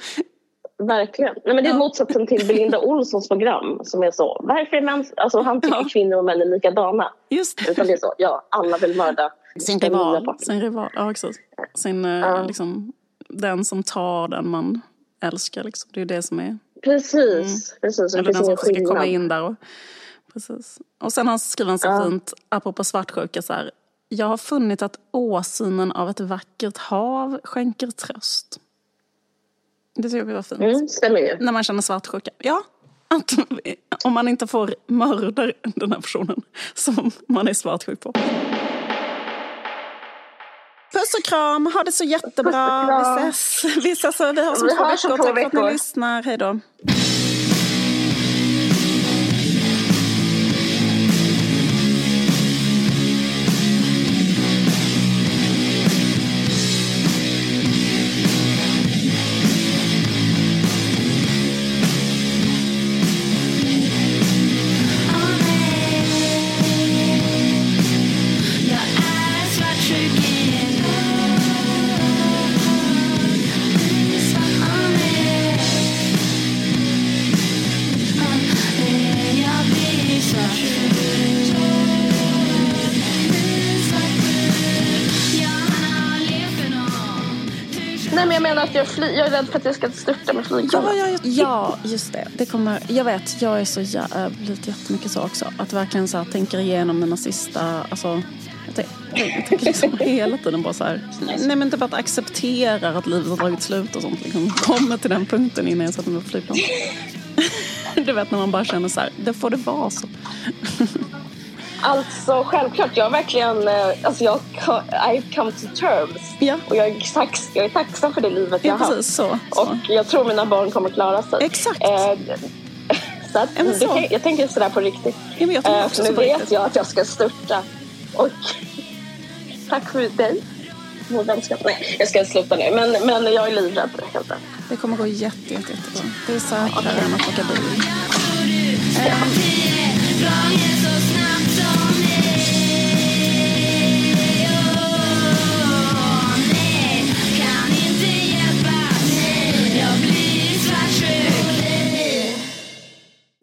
Verkligen. Nej, men det är Ja. motsatsen till Belinda Olssons program som är så. Varför är män... Alltså han tycker Ja. kvinnor och män är likadana. Just det. Utan det är så. Ja, alla vill mörda Sin rival. Sin rival. Ja, precis. Sin, eh, Ja. liksom, den som tar den man älskar. Liksom. Det är ju det som är Precis. Precis. Det Eller den som ska komma in där. Och, precis. och sen har skriver han så Ja. fint, apropå svartsjuka, så här. Jag har funnit att åsynen av ett vackert hav skänker tröst. Det tycker jag var fint. Mm, stämmer ju. När man känner svartsjuka. Ja, att om man inte får mörda den här personen som man är svartsjuk på. Puss och kram, ha det så jättebra. Vi ses. Vi, ses. Vi hörs om Vi två veckor. Tack för att ni lyssnar. Hej då. Jag, jag är rädd för att jag ska störta med flygplanet. Ja, ja, ja, ja, just det. det kommer, jag vet, jag är så jävligt jättemycket så också. Att verkligen så här, tänker igenom mina sista... Alltså, jag, tänk, jag tänker liksom hela tiden bara så här... Nej, men typ att acceptera att livet har tagit slut och sånt. Liksom, kommer till den punkten innan jag sätter mig på flygplan. Du vet när man bara känner så här, det får det vara så. Alltså självklart, jag har verkligen, eh, alltså jag I come to terms. Ja, Och jag är, tax, jag är tacksam för det livet jag ja har haft. precis så. Och så. jag tror mina barn kommer klara sig. Exakt. Eh, så att, Ja, det så. kan, jag tänker sådär på riktigt. Ja, men jag Eh, nu så vet riktigt. jag att jag ska störta. Och tack för dig. Nej, jag ska sluta nu. Men, men jag är livrädd. Det kommer gå jätte, jätte, jättebra. Det är säkrare än att åka bil. Gånger